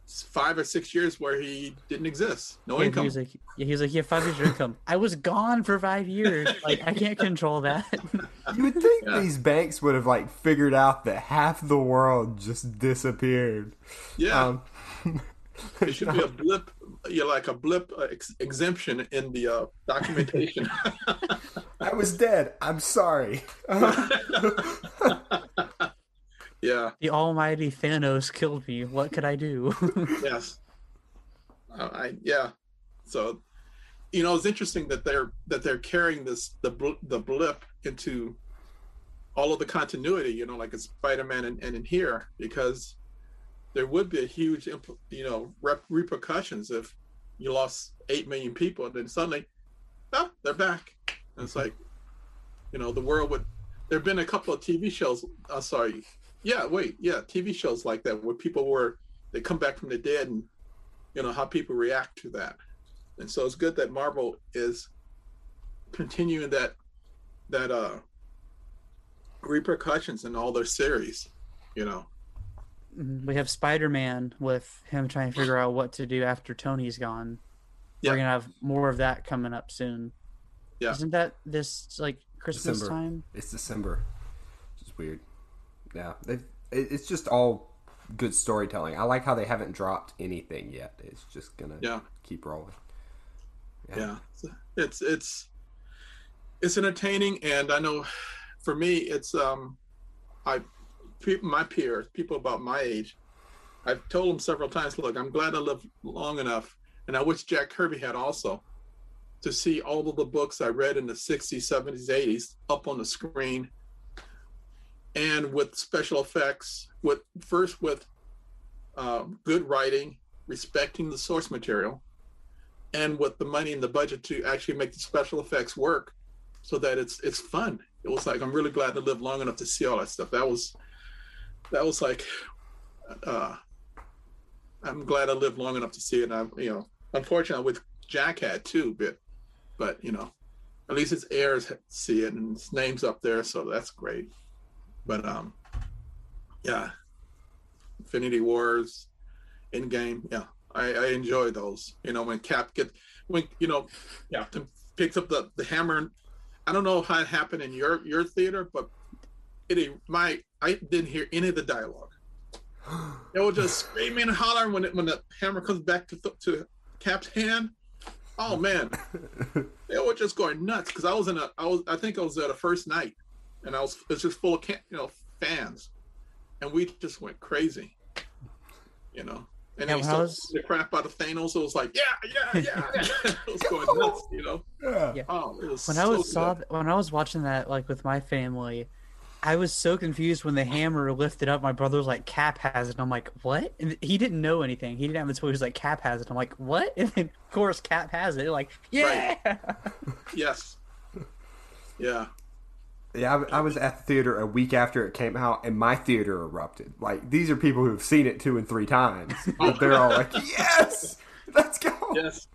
five or six years where he didn't exist no Yeah, he income was like, yeah, he was like, "Yeah, five years of income." I was gone for five years. (laughs) Like, I can't control that. You would think Yeah. these banks would have like figured out that half the world just disappeared. yeah Um, (laughs) it should be a blip yeah like a blip uh, ex- exemption in the uh, documentation (laughs) I was dead. I'm sorry. Yeah. The almighty Thanos killed me. What could I do? (laughs) yes. Uh, i yeah. So you know it's interesting that they're that they're carrying this the bl- the blip into all of the continuity you know like in spider-man and, and in here because there would be a huge you know rep- repercussions if you lost 8 million people and then suddenly oh they're back. And it's like you know the world would there have been a couple of tv shows i'm sorry yeah wait yeah tv shows like that where people were they come back from the dead and you know how people react to that and so it's good that marvel is continuing that that uh repercussions in all their series you know we have Spider-Man with him trying to figure out what to do after Tony's gone. Yeah. We're gonna have more of that coming up soon. Yeah. Isn't that this like Christmas December. time? It's December. Which is weird. Yeah. It's just all good storytelling. I like how they haven't dropped anything yet. It's just gonna Yeah. keep rolling. yeah it's it's it's entertaining and i know for me it's um i my peers people about my age i've told them several times look i'm glad i lived long enough and i wish jack kirby had also to see all of the books i read in the 60s 70s 80s up on the screen and with special effects with first with uh, good writing respecting the source material and with the money and the budget to actually make the special effects work so that it's it's fun. It was like I'm really glad to live long enough to see all that stuff. That was that was like uh I'm glad I lived long enough to see it. I'm you know, unfortunately with Jack had too, but but you know, at least his heirs see it and his name's up there, so that's great. But um yeah. Infinity Wars, Endgame, yeah. I, I enjoy those. You know, when Cap get when you know, Captain picks up the, the hammer. I don't know how it happened in your your theater, but it my I didn't hear any of the dialogue. (gasps) They were just screaming and hollering when it, when the hammer comes back to to Cap's hand. Oh man, (laughs) they were just going nuts because I was in a I was I think I was there the first night, and I was it's just full of you know fans, and we just went crazy, you know. And Yeah, then he was- the crap out of Thanos. It was like, yeah, yeah, yeah. (laughs) yeah. (laughs) it was going nuts, you know. Yeah. Yeah. Oh, it was when I so was saw when I was watching that like with my family, I was so confused when the hammer lifted up. My brother was like, "Cap has it." I'm like, "What?" And he didn't know anything. He didn't have the toy. He was like, "Cap has it." I'm like, "What?" (laughs) And then of course, Cap has it. They're like, "Yeah." Yes. Yeah. Yeah, I, I was at the theater a week after it came out, and my theater erupted. Like these are people who've seen it two and three times, (laughs) but they're all like, "Yes, let's go!" Yes.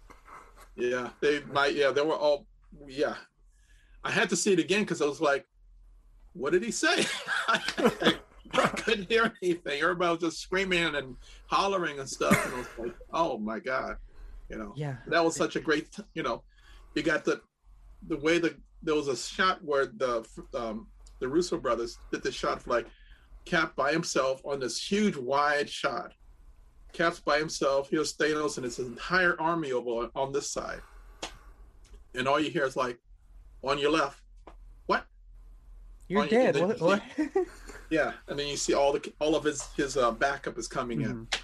Yeah. They might. Yeah. They were all. Yeah. I had to see it again because I was like, "What did he say?" (laughs) I, couldn't hear anything. Everybody was just screaming and hollering and stuff, and I was like, "Oh my god!" You know. yeah. that was such a great you know you got the the way the there was a shot where the um the russo brothers did the shot of like cap by himself on this huge wide shot cap's by himself He here's thanos and his entire army over on this side and all you hear is like on your left what You're you dead. did- What? what? (laughs) yeah and then you see all the all of his his uh, backup is coming in Mhm.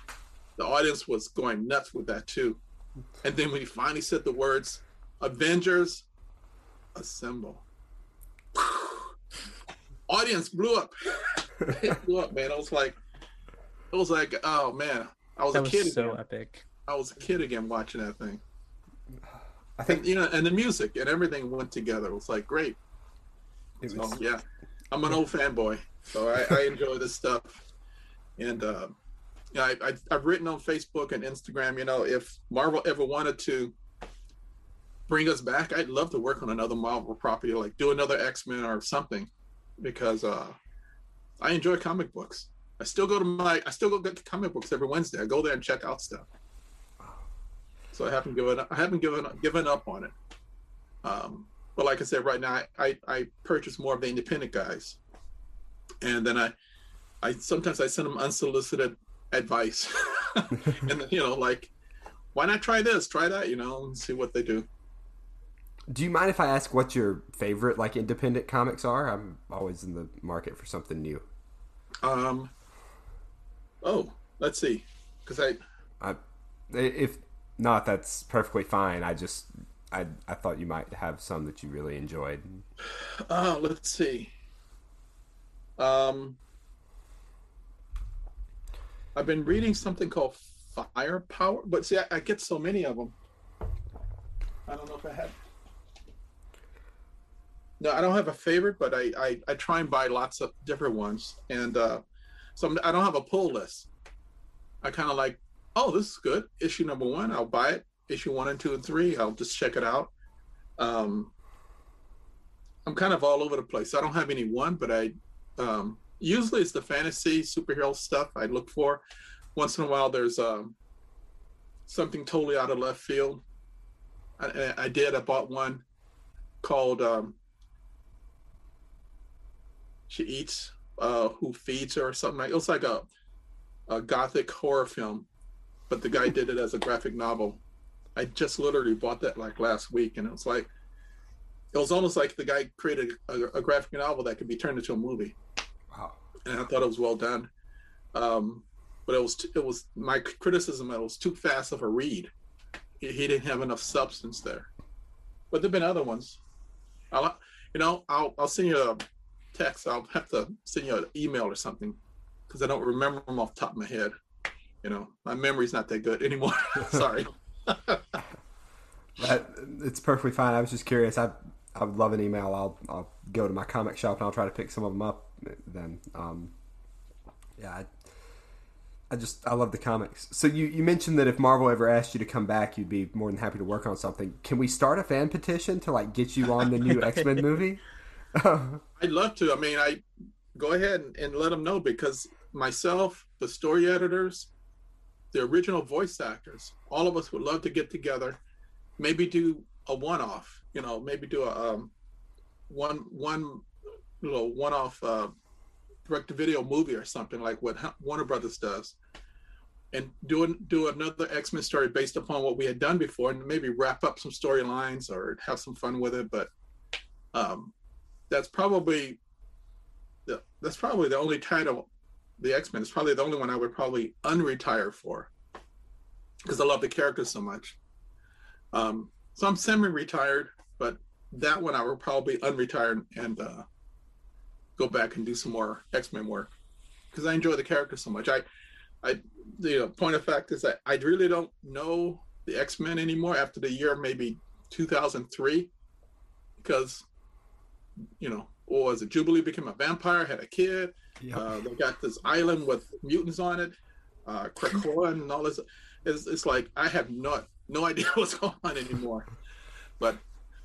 the audience was going nuts with that too. And then when he finally said the words Avengers assemble. audience blew up. (laughs) it blew up, man. I was like it was like, oh man. I was That a was kid so again. epic. I was a kid again watching that thing. I And think you know, and the music and everything went together. It was like great. it So was. yeah. I'm an old fanboy. So I, I enjoy this stuff. And uh yeah, I, I I've written on Facebook and Instagram, you know, if Marvel ever wanted to bring us back, I'd love to work on another Marvel property, like do another X-Men or something. Because uh I enjoy comic books. I still go to my I still go get comic books every Wednesday. I go there and check out stuff. So I haven't given up I haven't given up given up on it. Um but like I said, right now I, I, I purchase more of the independent guys. And then I I sometimes I send them unsolicited advice. (laughs) and you know, like, why not try this, try that, you know, and see what they do. Do you mind if I ask what your favorite like independent comics are? I'm always in the market for something new. Um oh, let's see. Because I I, if not, that's perfectly fine. I just I I thought you might have some that you really enjoyed. uh let's see. Um I've been reading something called Firepower, but see I, I get so many of them. I don't know if I have No, I don't have a favorite, but I, I, I try and buy lots of different ones. And uh, so I'm, I don't have a pull list. I kind of like, oh, this is good. Issue number one, I'll buy it. Issue one and two and three, I'll just check it out. Um, I'm kind of all over the place. I don't have any one, but I um, usually it's the fantasy superhero stuff I look for. Once in a while, there's um, something totally out of left field. I, I- I did. I bought one called um, "She Eats, uh, Who Feeds Her" or something like. It was like a a gothic horror film, but the guy did it as a graphic novel. I just literally bought that like last week, and it was like it was almost like the guy created a, a graphic novel that could be turned into a movie Wow. and I thought it was well done. Um, but it was it was my criticism that it was too fast of a read. He, didn't have enough substance there. But there've been other ones. I'll you know I'll I'll send you a text. I'll have to send you an email or something because I don't remember them off the top of my head. you know, my memory's not that good anymore. (laughs) Sorry. (laughs) That, it's perfectly fine. I was just curious. I I would love an email. I'll I'll go to my comic shop and I'll try to pick some of them up. Then, um, yeah, I, I just I love the comics. So you you mentioned that if Marvel ever asked you to come back, you'd be more than happy to work on something. Can we start a fan petition to like get you on the new (laughs) X Men movie? (laughs) I'd love to. I mean, I go ahead and, and let them know because myself, the story editors, the original voice actors, all of us would love to get together, maybe do a one-off. You know, maybe do a um, one one little one-off uh, direct-to-video movie or something like what Warner Brothers does, and do do another X-Men story based upon what we had done before, and maybe wrap up some storylines or have some fun with it. But um, that's probably the, that's probably the only title the X-Men is probably the only one I would probably unretire for because I love the characters so much. Um, so I'm semi-retired, but that one I will probably unretire and uh, go back and do some more X-Men work because I enjoy the characters so much. I, I, the uh, point of fact is that I really don't know the X-Men anymore after the year maybe 2003 because, you know, or was it Jubilee became a vampire, had a kid. Yep. Uh, they got this island with mutants on it, uh, Krakoa and all this. It's, it's like I have no no (laughs) idea what's going on anymore. But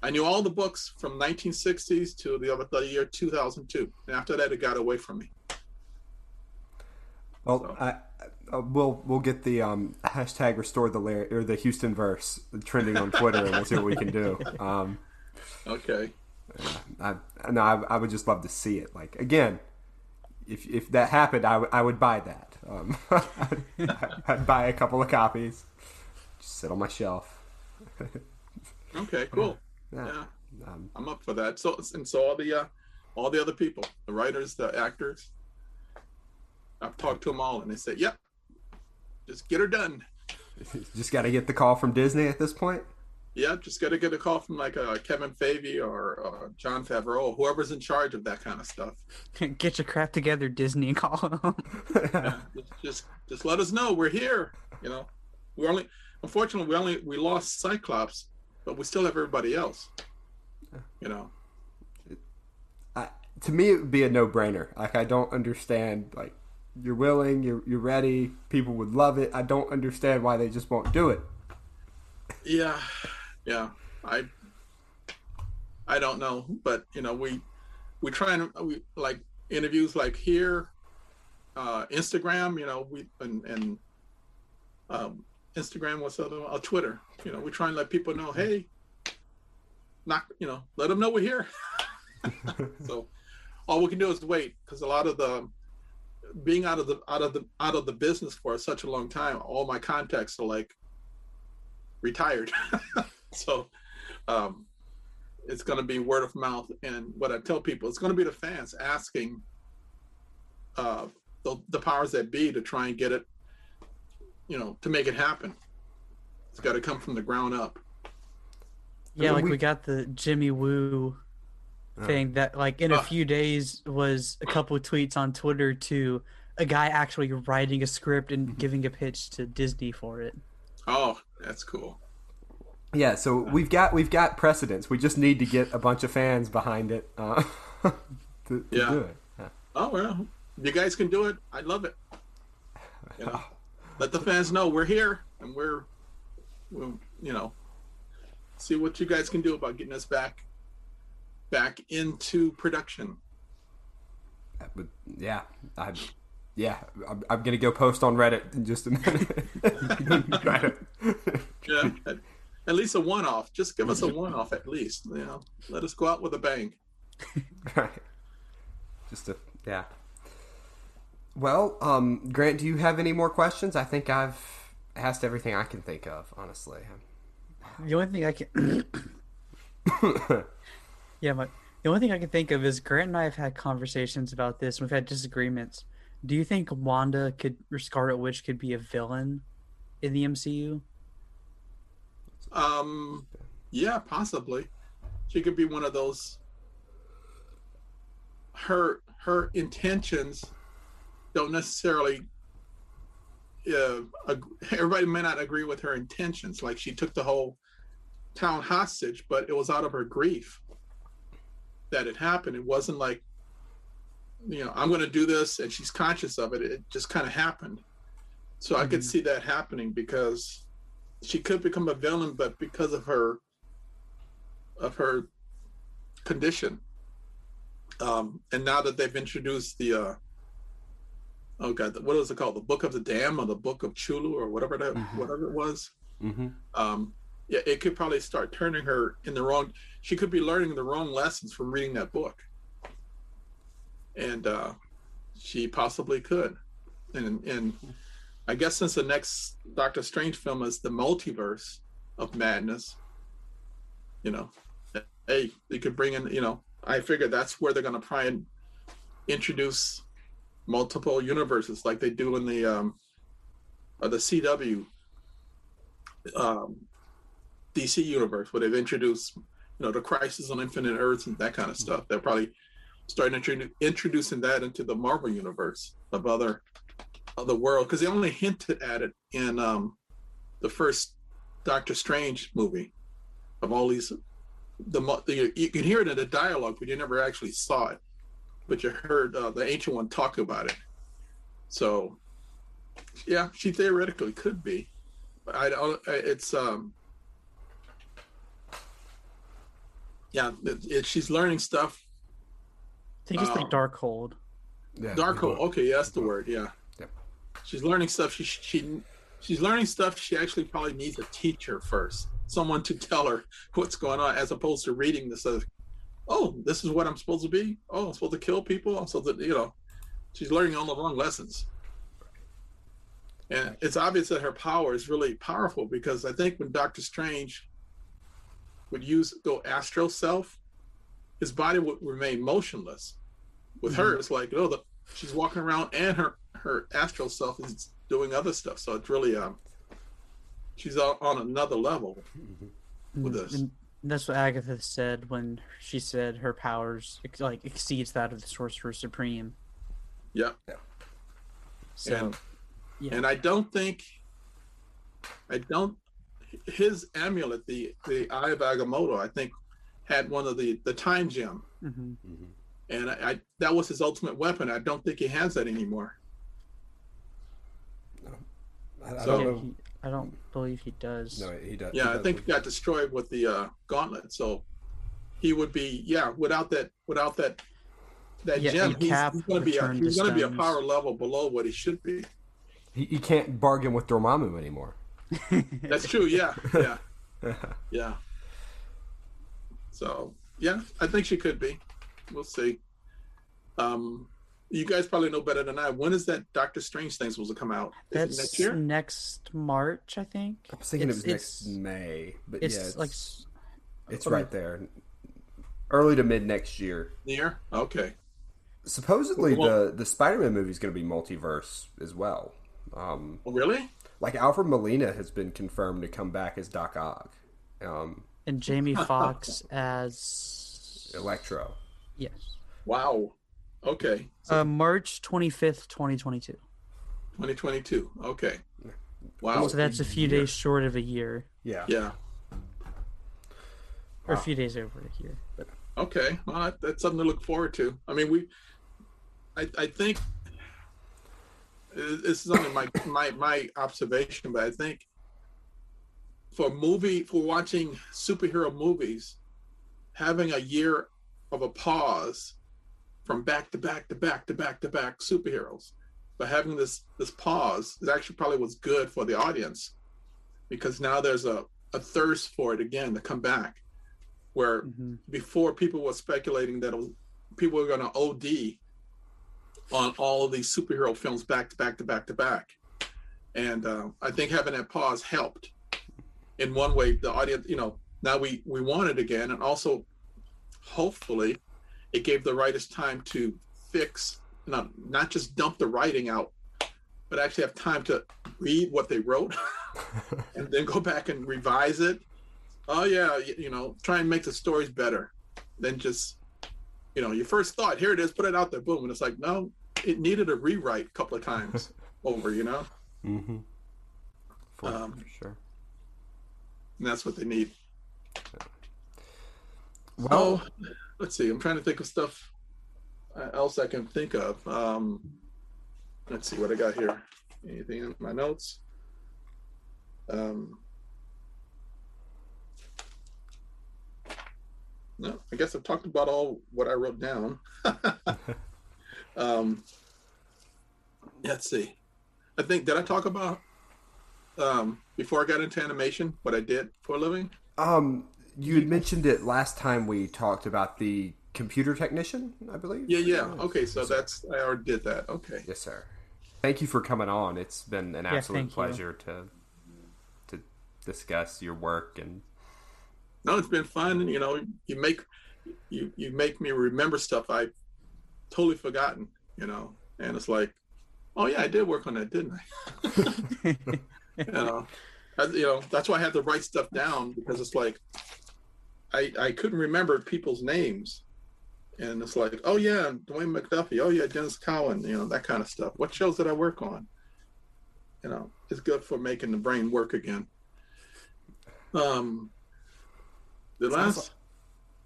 I knew all the books from 1960s to the other the year 2002, and after that, it got away from me. Well, so. I, uh, we'll we'll get the um, hashtag restore the Larry, or the Houston verse trending on Twitter, and we'll see what we can do. (laughs) Um, okay. I, no, I, I would just love to see it. Like again, if if that happened, I, w- I would buy that. Um, I'd, (laughs) I'd, buy a couple of copies, just sit on my shelf. okay, cool. (laughs) Yeah, yeah. Um, I'm up for that. So and so all the uh, all the other people, the writers, the actors, I've talked to them all, and they said, "Yep, just get her done." (laughs) just got to get the call from Disney at this point. Yeah, just got to get a call from like uh, Kevin Feige or uh, Jon Favreau, whoever's in charge of that kind of stuff. (laughs) Get your crap together, Disney, call them. (laughs) yeah, just, just, just let us know we're here. You know, we only unfortunately we only we lost Cyclops, but we still have everybody else. You know, I, to me it would be a no brainer. Like I don't understand. Like you're willing, you're you're ready. People would love it. I don't understand why they just won't do it. Yeah, yeah i i don't know but you know we we try and we like interviews like here uh instagram you know we and and um instagram what's other uh, twitter you know we try and let people know hey not you know let them know we're here. (laughs) So all we can do is wait because a lot of the being out of the out of the out of the business for such a long time all my contacts are like retired (laughs) (laughs) so um, it's going to be word of mouth. And what I tell people, it's going to be the fans asking uh, the, the powers that be to try and get it, you know, to make it happen. It's got to come from the ground up. Yeah, like we, we got the Jimmy Woo uh. thing that, like, in a uh, few days was a couple of tweets on Twitter to a guy actually writing a script and mm-hmm. giving a pitch to Disney for it. Oh, that's cool. Yeah, so we've got we've got precedents. We just need to get a bunch of fans behind it uh, (laughs) to, to yeah. do it. Yeah. Oh well, you guys can do it. I love it. You know, (laughs) let the fans know we're here and we're, we're, you know, see what you guys can do about getting us back, back into production. But yeah, I, yeah, I'm, I'm gonna go post on Reddit in just a minute. (laughs) yeah at least a one off. Just give us a one off at least. You know, let us go out with a bang. (laughs) right. Just a yeah. Well, um, Grant, do you have any more questions? I think I've asked everything I can think of. Honestly, the only thing I can. (coughs) yeah, my the only thing I can think of is Grant and I have had conversations about this. We've had disagreements. Do you think Wanda could or Scarlet Witch could be a villain in the MCU? Um, yeah, possibly. She could be one of those. Her her intentions don't necessarily uh, ag- everybody may not agree with her intentions. Like she took the whole town hostage, but it was out of her grief that it happened. It wasn't like, you know, I'm going to do this, and she's conscious of it. It just kind of happened. So I could Mhm. see that happening because she could become a villain, but because of her of her condition. Um, and now that they've introduced the uh, oh god, what is it called? The Book of the Dam or the Book of Chulu or whatever that Mhm. whatever it was. Mm-hmm. Um, yeah, it could probably start turning her in the wrong. She could be learning the wrong lessons from reading that book, and uh, she possibly could. And and I guess since the next Doctor Strange film is the multiverse of madness, you know, hey, they could bring in. You know, I figure that's where they're going to try and introduce multiple universes like they do in the um, or the CW um, DC universe, where they've introduced, you know, the Crisis on Infinite Earths and that kind of stuff. They're probably starting introdu- introducing that into the Marvel universe of other other world because they only hinted at it in um, the first Doctor Strange movie of all these. The, the you can hear it in the dialogue, but you never actually saw it. But you heard uh, the ancient one talk about it. So, yeah, she theoretically could be. But I don't. It's um. Yeah, it, it, she's learning stuff. I think it's Um, like Darkhold. Yeah, Darkhold. book. Okay, yeah, that's the word. Yeah. She's learning stuff. She she she's learning stuff. She actually probably needs a teacher first, someone to tell her what's going on, as opposed to reading this. As, oh, this is what I'm supposed to be. Oh, I'm supposed to kill people. I'm supposed to, you know, she's learning all the wrong lessons. And it's obvious that her power is really powerful because I think when Doctor Strange would use go astral self, his body would remain motionless. With her, mm-hmm. it's like, oh, the, she's walking around and her her astral self is doing other stuff. So it's really um, she's on, on another level. with Mm, this. And that's what Agatha said when she said her powers ex- like exceeds that of the Sorcerer Supreme. Yeah. Yeah. So and, yeah. and I don't think, I don't, his amulet, the the Eye of Agamotto, I think, had one of the the time gem, mhm. and I, I that was his ultimate weapon. I don't think he has that anymore. I, I So- Yeah, don't know. he, I don't believe he does. No, he does. Yeah, he I think he got destroyed with the uh, gauntlet. So he would be, yeah, without that, without that, that Yeah, gem, he's, he's going to be, a, he's going to be a power level below what he should be. he, he can't bargain with Dormammu anymore. (laughs) That's true. Yeah, yeah, (laughs) yeah. So yeah, I think she could be. We'll see. Um, you guys probably know better than I. When is that Doctor Strange thing supposed to come out? Is it That's next year? next March, I think. I was thinking It's- it was next May, but It's yeah, it's, like it's right there, early to mid next year. Year? Okay. Supposedly, Well- the the Spider-Man movie is going to be multiverse as well. Um, Oh, really? like Alfred Molina has been confirmed to come back as Doc Ock, um, and Jamie (laughs) Foxx as Electro. yes, Wow. Okay. uh, March twenty fifth, twenty twenty two. 2022. Okay. Wow. So that's a few days short of a year, Yeah, Yeah. or a few days over a year. But Okay. Well, that's something to look forward to. I mean, we. I I think. This is only my (coughs) my my observation, but I think. For movie for watching superhero movies, having a year of a pause, from back to back to back to back to back superheroes, but having this this pause is actually probably was good for the audience, because now there's a a thirst for it again to come back, where mhm. before people were speculating that was, people were going to OD on all of these superhero films back to back to back to back. And uh, I think having that pause helped. In one way, the audience, you know, now we we want it again, and also, hopefully, it gave the writers time to fix, not not just dump the writing out, but actually have time to read what they wrote, (laughs) and then go back and revise it oh yeah y- you know try and make the stories better than just you know your first thought here it is put it out there boom and it's like no it needed a rewrite a couple of times (laughs) over you know Mm-hmm. For, Um, for sure. and that's what they need. Well, Oh, let's see. I'm trying to think of stuff uh, else I can think of. Um, let's see what I got here. Anything in my notes? Um, no, I guess I've talked about all what I wrote down. (laughs) um, let's see. I think did I talk about um, before I got into animation what I did for a living? um, you had mentioned it last time we talked about the computer technician, I believe. Yeah, yeah. Okay, so that's I already did that. Okay. Yes, sir. Thank you for coming on. It's been an absolute thank you. pleasure to to discuss your work and no it's been fun you know you make you you make me remember stuff i totally forgotten you know and it's like oh yeah i did work on that didn't i (laughs) (laughs) you know I, you know that's why i had to write stuff down because it's like i i couldn't remember people's names. And it's like oh yeah dwayne mcduffie. Oh yeah Denys Cowan you know that kind of stuff. What shows did i work on? You know it's good for making the brain work again. Um the Sounds last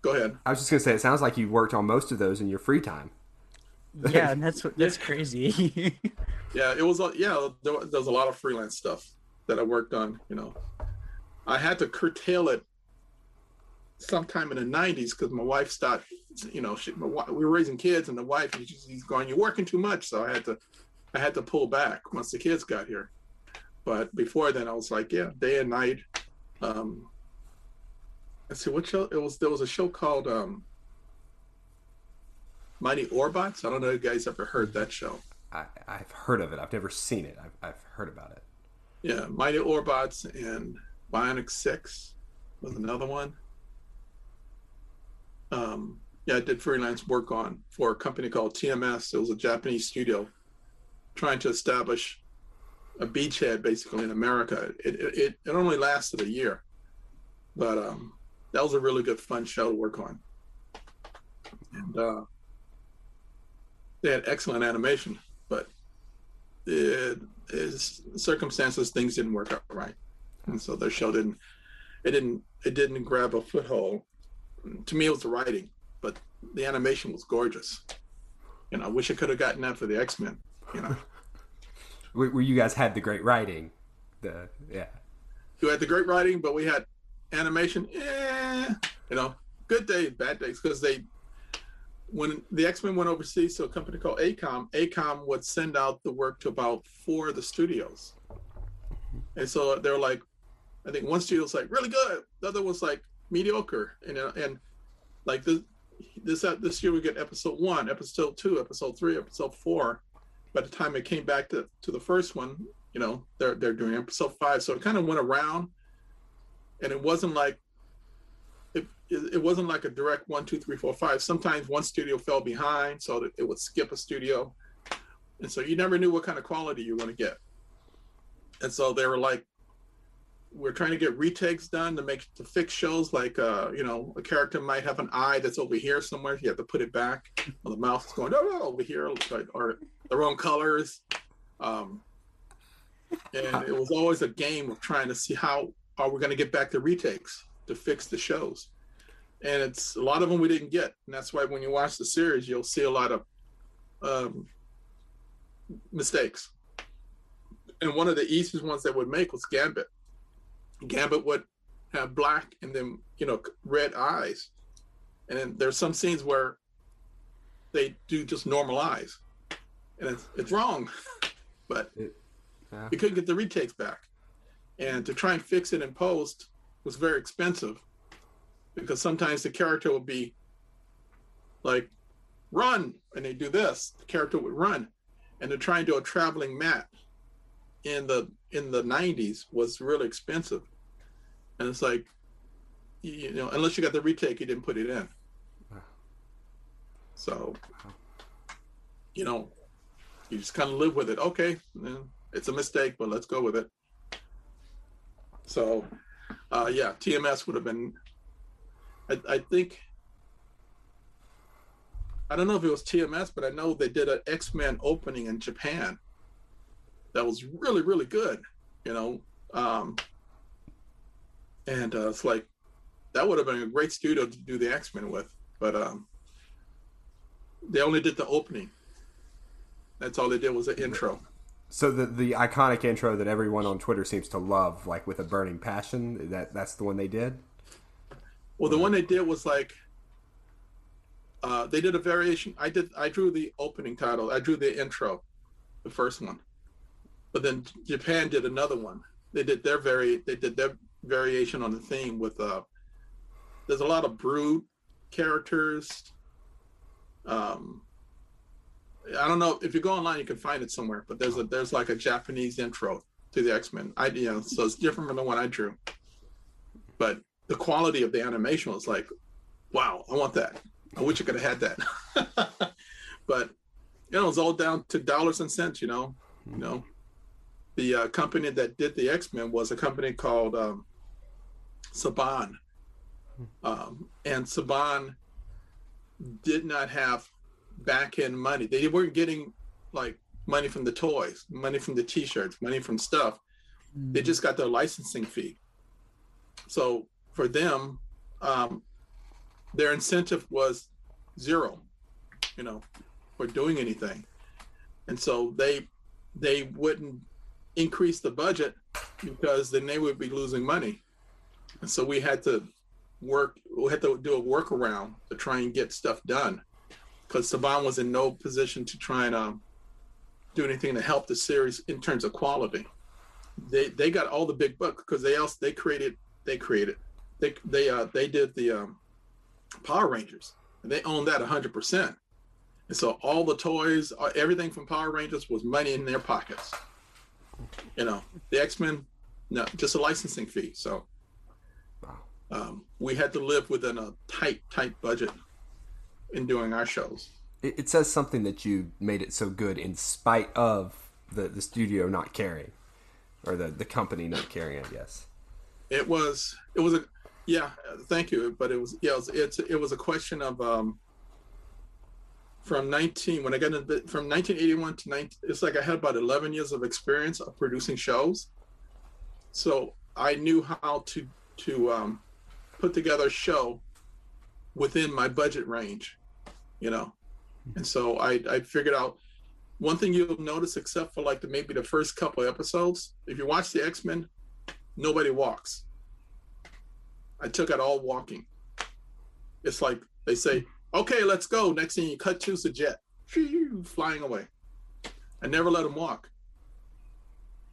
go ahead. I was just gonna say it sounds like you worked on most of those in your free time. yeah, and that's what that's crazy. (laughs) yeah it was a- yeah there, there was a lot of freelance stuff that i worked on you know. I had to curtail it sometime in the 90s because my wife stopped you know she, my, wi- we were raising kids and the wife she's he's going you're working too much so i had to i had to pull back once the kids got here but before then i was like yeah day and night um let's see what show it was there was a show called um mighty orbots i don't know if you guys ever heard that show I, I've heard of it. I've never seen it. I've, I've heard about it. Yeah, Mighty Orbots and Bionic Six was another one. Um, yeah, I did freelance work on for a company called TMS. It was a Japanese studio trying to establish a beachhead basically in America. It it, it, only lasted a year, but um, that was a really good fun show to work on. And uh, they had excellent animation, but it is circumstances things didn't work out right and so their show didn't it didn't it didn't grab a foothold to me it was the writing but the animation was gorgeous you know i wish i could have gotten that for the x-men you know (laughs) Where, where you guys had the great writing. The yeah. we had the great writing but we had animation eh, you know good days bad days because they when the X-Men went overseas to a company called AKOM, AKOM would send out the work to about four of the studios. And so they're like, I think one studio was like really good, the other was like mediocre, and and like this this uh, this year we get episode one, episode two, episode three, episode four. By the time it came back to to the first one, you know they're they're doing episode five, so it kind of went around, and it wasn't like it, it wasn't like a direct one, two, three, four, five. Sometimes one studio fell behind, so it would skip a studio, and so you never knew what kind of quality you going to get. And so they were like, "We're trying to get retakes done to make to fix shows. Like, uh, you know, a character might have an eye that's over here somewhere. You have to put it back. Or the mouth is going, no, no, over here, or, or the wrong colors." Um, and it was always a game of trying to see how are we going to get back the retakes to fix the shows and it's a lot of them we didn't get and that's why when you watch the series you'll see a lot of um, mistakes and one of the easiest ones they would make was gambit gambit would have black and then you know red eyes. And then there's some scenes where they do just normal eyes. And it's, it's wrong (laughs) but Yeah. we couldn't get the retakes back. And to try and fix it in post was very expensive because sometimes the character would be like run and they do this the character would run. And they're trying to do a traveling matte in the in the 90s was really expensive. And it's like you know unless you got the retake you didn't put it in. So you know you just kind of live with it. Okay it's a mistake but let's go with it. So uh yeah tms would have been I, I think I don't know if it was TMS, but I know they did an X Men opening in Japan that was really really good. You know, um, and uh, it's like that would have been a great studio to do the X Men with, but um, they only did the opening. That's all they did was the intro. So the the iconic intro that everyone on Twitter seems to love, like with a burning passion, that that's the one they did. Well, the one they did was like uh, they did a variation. I did. I drew the opening title. I drew the intro, the first one, but then Japan did another one. They did their very. They did their variation on the theme with. Uh, there's a lot of brood characters. Um, I don't know if you go online, you can find it somewhere. But there's a there's like a Japanese intro to the X Men. I you know so it's different from the one I drew. But the quality of the animation was like, wow, I want that. I wish I could have had that. (laughs) but you know, it's all down to dollars and cents. You know, you know, the uh, company that did the X Men was a company called um, Saban, um, and Saban did not have back end money. They weren't getting like money from the toys, money from the T-shirts, money from stuff. They just got their licensing fee. So for them, um, their incentive was zero, you know, for doing anything. And so they they wouldn't increase the budget because then they would be losing money. And so we had to work we had to do a workaround to try and get stuff done because Saban was in no position to try and um, do anything to help the series in terms of quality. They they got all the big bucks because they else they created they created they they uh they did the um, Power Rangers and they owned that hundred percent. And so all the toys, uh, everything from Power Rangers was money in their pockets. You know, the X Men, no, just a licensing fee. So um, we had to live within a tight, tight budget in doing our shows. It, it says something that you made it so good in spite of the the studio not caring, or the the company not caring. I guess. It was it was a yeah thank you but it was yeah it was, it's it was a question of um from 19 when I got into from 1981 to 19 it's like I had about 11 years of experience of producing shows. So I knew how to to um put together a show within my budget range you know? And so I I figured out one thing you'll notice except for like the maybe the first couple episodes if you watch the X-Men nobody walks. I took it all walking. It's like they say, okay, let's go. Next thing you cut to a jet phew, flying away. I never let him walk.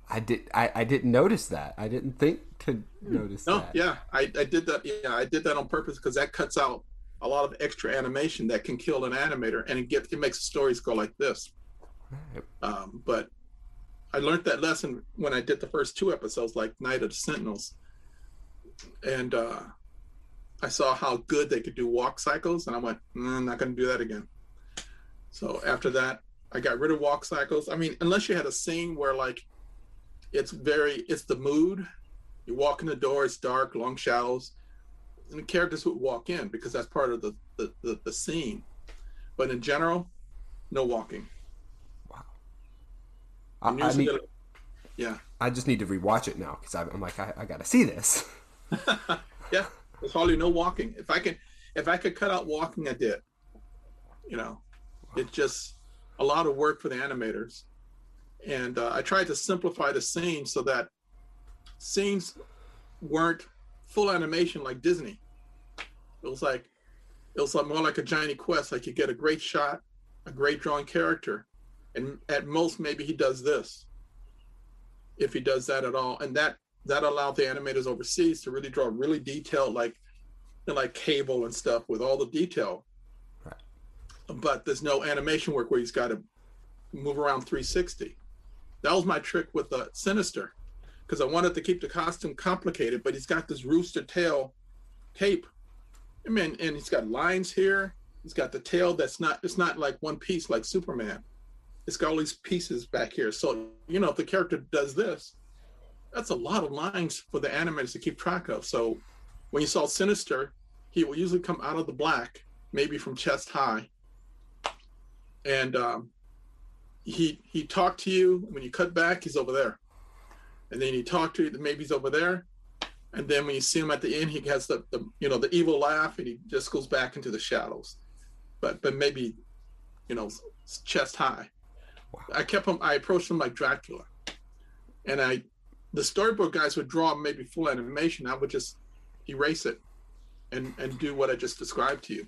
I did. I, I didn't notice that. I didn't think to notice No, that. yeah, I, I did that. Yeah, I did that on purpose because that cuts out a lot of extra animation that can kill an animator, and it get it makes the stories go like this. Right. Um, but I learned that lesson when I did the first two episodes, like Night of the Sentinels, and uh, I saw how good they could do walk cycles, and I went, mm, I'm not going to do that again. So after that, I got rid of walk cycles. I mean, unless you had a scene where like it's very, it's the mood. You walk in the door, it's dark, long shadows, and the characters would walk in because that's part of the the, the, the scene. But in general, no walking. Wow. I, I mean, yeah. I just need to rewatch it now because I'm like, I, I got to see this. (laughs) yeah, there's hardly no walking. If I can, if I could cut out walking, I did. You know, it's just a lot of work for the animators, and uh, I tried to simplify the scenes so that scenes weren't full animation like Disney. It was like it was more like a Jonny Quest. Like you get a great shot, a great drawn character, and at most maybe he does this, if he does that at all, and that that allowed the animators overseas to really draw really detailed, like you know, like cable and stuff with all the detail. Right. But there's no animation work where he's got to move around 360. That was my trick with the Sinister, because I wanted to keep the costume complicated, but he's got this rooster tail cape. I mean, and he's got lines here. He's got the tail that's not. It's not like one piece like Superman. It's got all these pieces back here. So you know, if the character does this, that's a lot of lines for the animators to keep track of. So when you saw Sinister, he will usually come out of the black, maybe from chest high, and um, he he talked to you when you cut back, he's over there, and then you talk to you, maybe he's over there, and then when you see him at the end, he has the, the you know the evil laugh, and he just goes back into the shadows, but but maybe, you know, chest high. I kept him. I approached him like Dracula, and I, the storybook guys would draw maybe full animation. I would just erase it, and and do what I just described to you,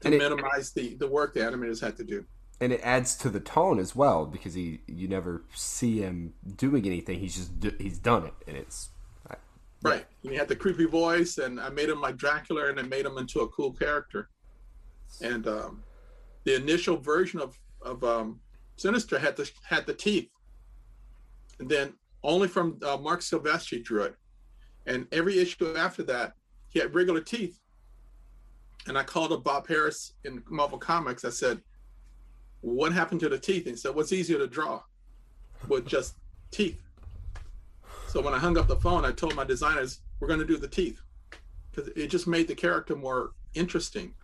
to And it- minimize the the work the animators had to do. and it adds to the tone as well because he you never see him doing anything. He's just he's done it, and it's Right. And he had the creepy voice, and I made him like Dracula, and I made him into a cool character. And um, the initial version of of um, Sinister had the had the teeth, and then only from uh, Marc Silvestri drew it. And every issue after that, he had regular teeth. And I called up Bob Harras in Marvel Comics. I said, "What happened to the teeth?" And he said, "What's easier to draw with just teeth?" So when I hung up the phone, I told my designers, we're going to do the teeth because it just made the character more interesting.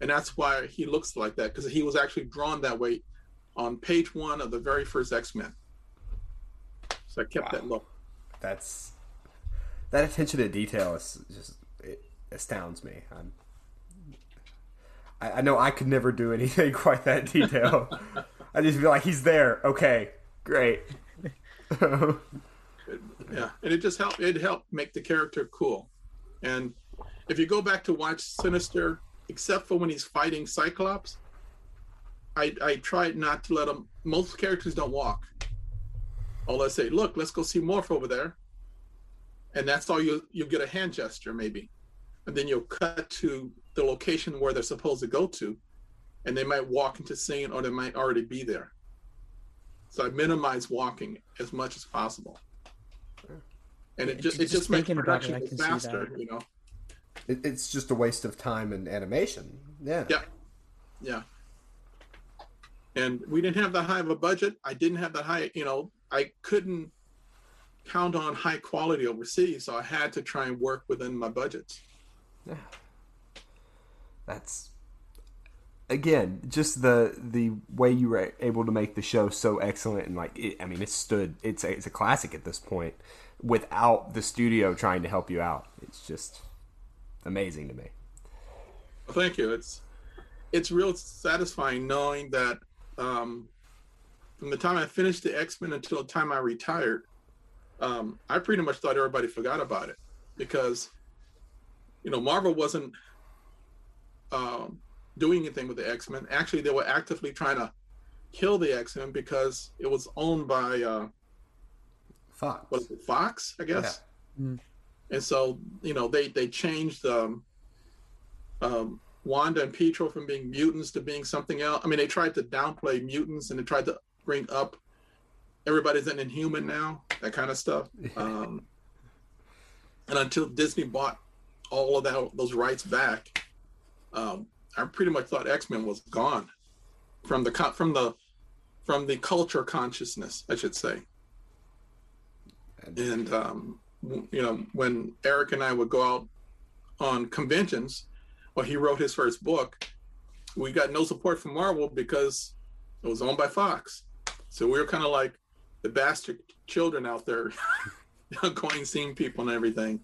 And that's why he looks like that because he was actually drawn that way on page one of the very first X Men. So I kept that look. that's that attention to detail is just it astounds me. I'm, I, I know I could never do anything (laughs) quite that detail. I just feel like he's there. Okay, great. Yeah, and it just helped. It helped make the character cool. And if you go back to watch Sinister, except for when he's fighting Cyclops, I I tried not to let him. Most characters don't walk. All I say, look, let's go see Morph over there, and that's all you you get a hand gesture maybe, and then you'll cut to the location where they're supposed to go to, and they might walk into scene or they might already be there. So I minimize walking as much as possible. And it just it Just just makes thinking about it, production I go can see faster, you know. It, it's just a waste of time and animation. Yeah. Yeah. Yeah. And we didn't have that high of a budget. I didn't have that high, you know, I couldn't count on high quality overseas, so I had to try and work within my budgets. Yeah, that's again just the the way you were able to make the show so excellent and like it, I mean it stood it's a, it's a classic at this point without the studio trying to help you out. It's just amazing to me. Well, thank you. It's it's real satisfying knowing that um, from the time I finished the X Men until the time I retired, um, I pretty much thought everybody forgot about it because you know Marvel wasn't um, doing anything with the X Men. Actually, they were actively trying to kill the X Men because it was owned by uh, Fox. what is it, Fox, I guess. Mm. And so, you know, they they changed um, um, Wanda and Pietro from being mutants to being something else. I mean, they tried to downplay mutants and they tried to bring up everybody's an inhuman now, that kind of stuff. Um, and until Disney bought all of that those rights back, um, I pretty much thought X Men was gone from the from the from the culture consciousness, I should say and um, you know when Eric and I would go out on conventions, well, he wrote his first book. We got no support from Marvel because it was owned by Fox, so we were kind of like the bastard children out there, (laughs) going seeing people and everything.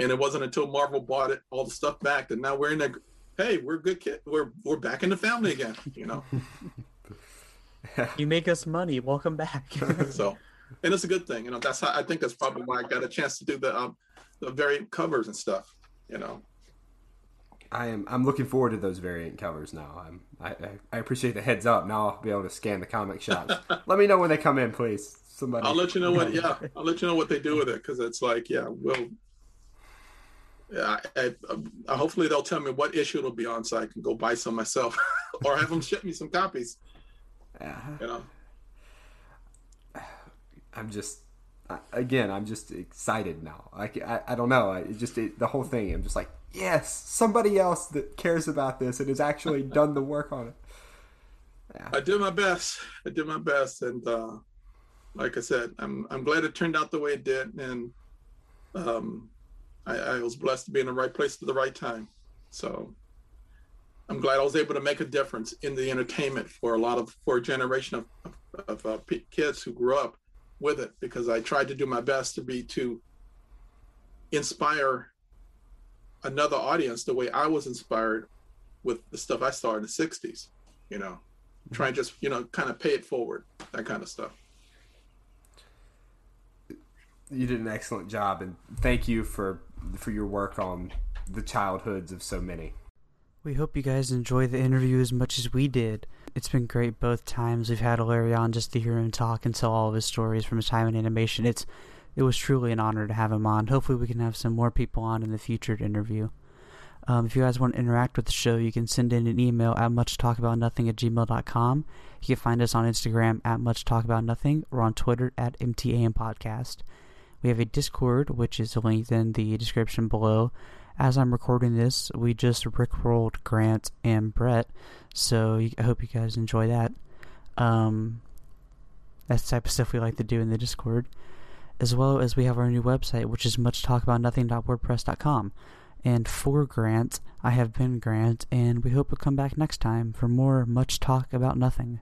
And it wasn't until Marvel bought it all the stuff back that now we're in a hey we're good kid we're we're back in the family again you know (laughs) You make us money. Welcome back. (laughs) so and it's a good thing you know that's how i think that's probably why i got a chance to do the um the variant covers and stuff you know I am. I'm looking forward to those variant covers now. I'm. I, I, appreciate the heads up. Now I'll be able to scan the comic shops. (laughs) Let me know when they come in, please. Somebody. i'll let you know what (laughs) yeah i'll let you know what they do with it because it's like yeah we'll yeah, I, I, I, hopefully they'll tell me what issue it'll be on so I can go buy some myself (laughs) or have them ship me some copies. Yeah. You know, (sighs) I'm just. Again, I'm just excited now. Like I, I don't know. I it just it, the whole thing. I'm just like, yes, somebody else that cares about this and has actually (laughs) done the work on it. I did my best. I did my best, and uh, like I said, I'm I'm glad it turned out the way it did, and um, I, I was blessed to be in the right place at the right time. So I'm glad I was able to make a difference in the entertainment for a lot of for a generation of of, of uh, kids who grew up with it because I tried to do my best to be to inspire another audience the way I was inspired with the stuff I saw in the 60s, you know, try and just, you know, kind of pay it forward, that kind of stuff. You did an excellent job, and thank you for for your work on the childhoods of so many. We hope you guys enjoy the interview as much as we did. It's been great both times we've had Larry on just to hear him talk and tell all of his stories from his time in animation. It's it was truly an honor to have him on. Hopefully, we can have some more people on in the future to interview. Um, if you guys want to interact with the show, you can send in an email at muchtalkaboutnothing at gmail.com. You can find us on Instagram at muchtalkaboutnothing or on Twitter at MTAM Podcast. We have a Discord, which is linked in the description below. As I'm recording this, we just rickrolled Grant and Brett, so I hope you guys enjoy that. Um, that's the type of stuff we like to do in the Discord. As well as we have our new website, which is muchtalkaboutnothing.wordpress.com. And for Grant, I have been Grant, and we hope you'll come back next time for more Much Talk About Nothing.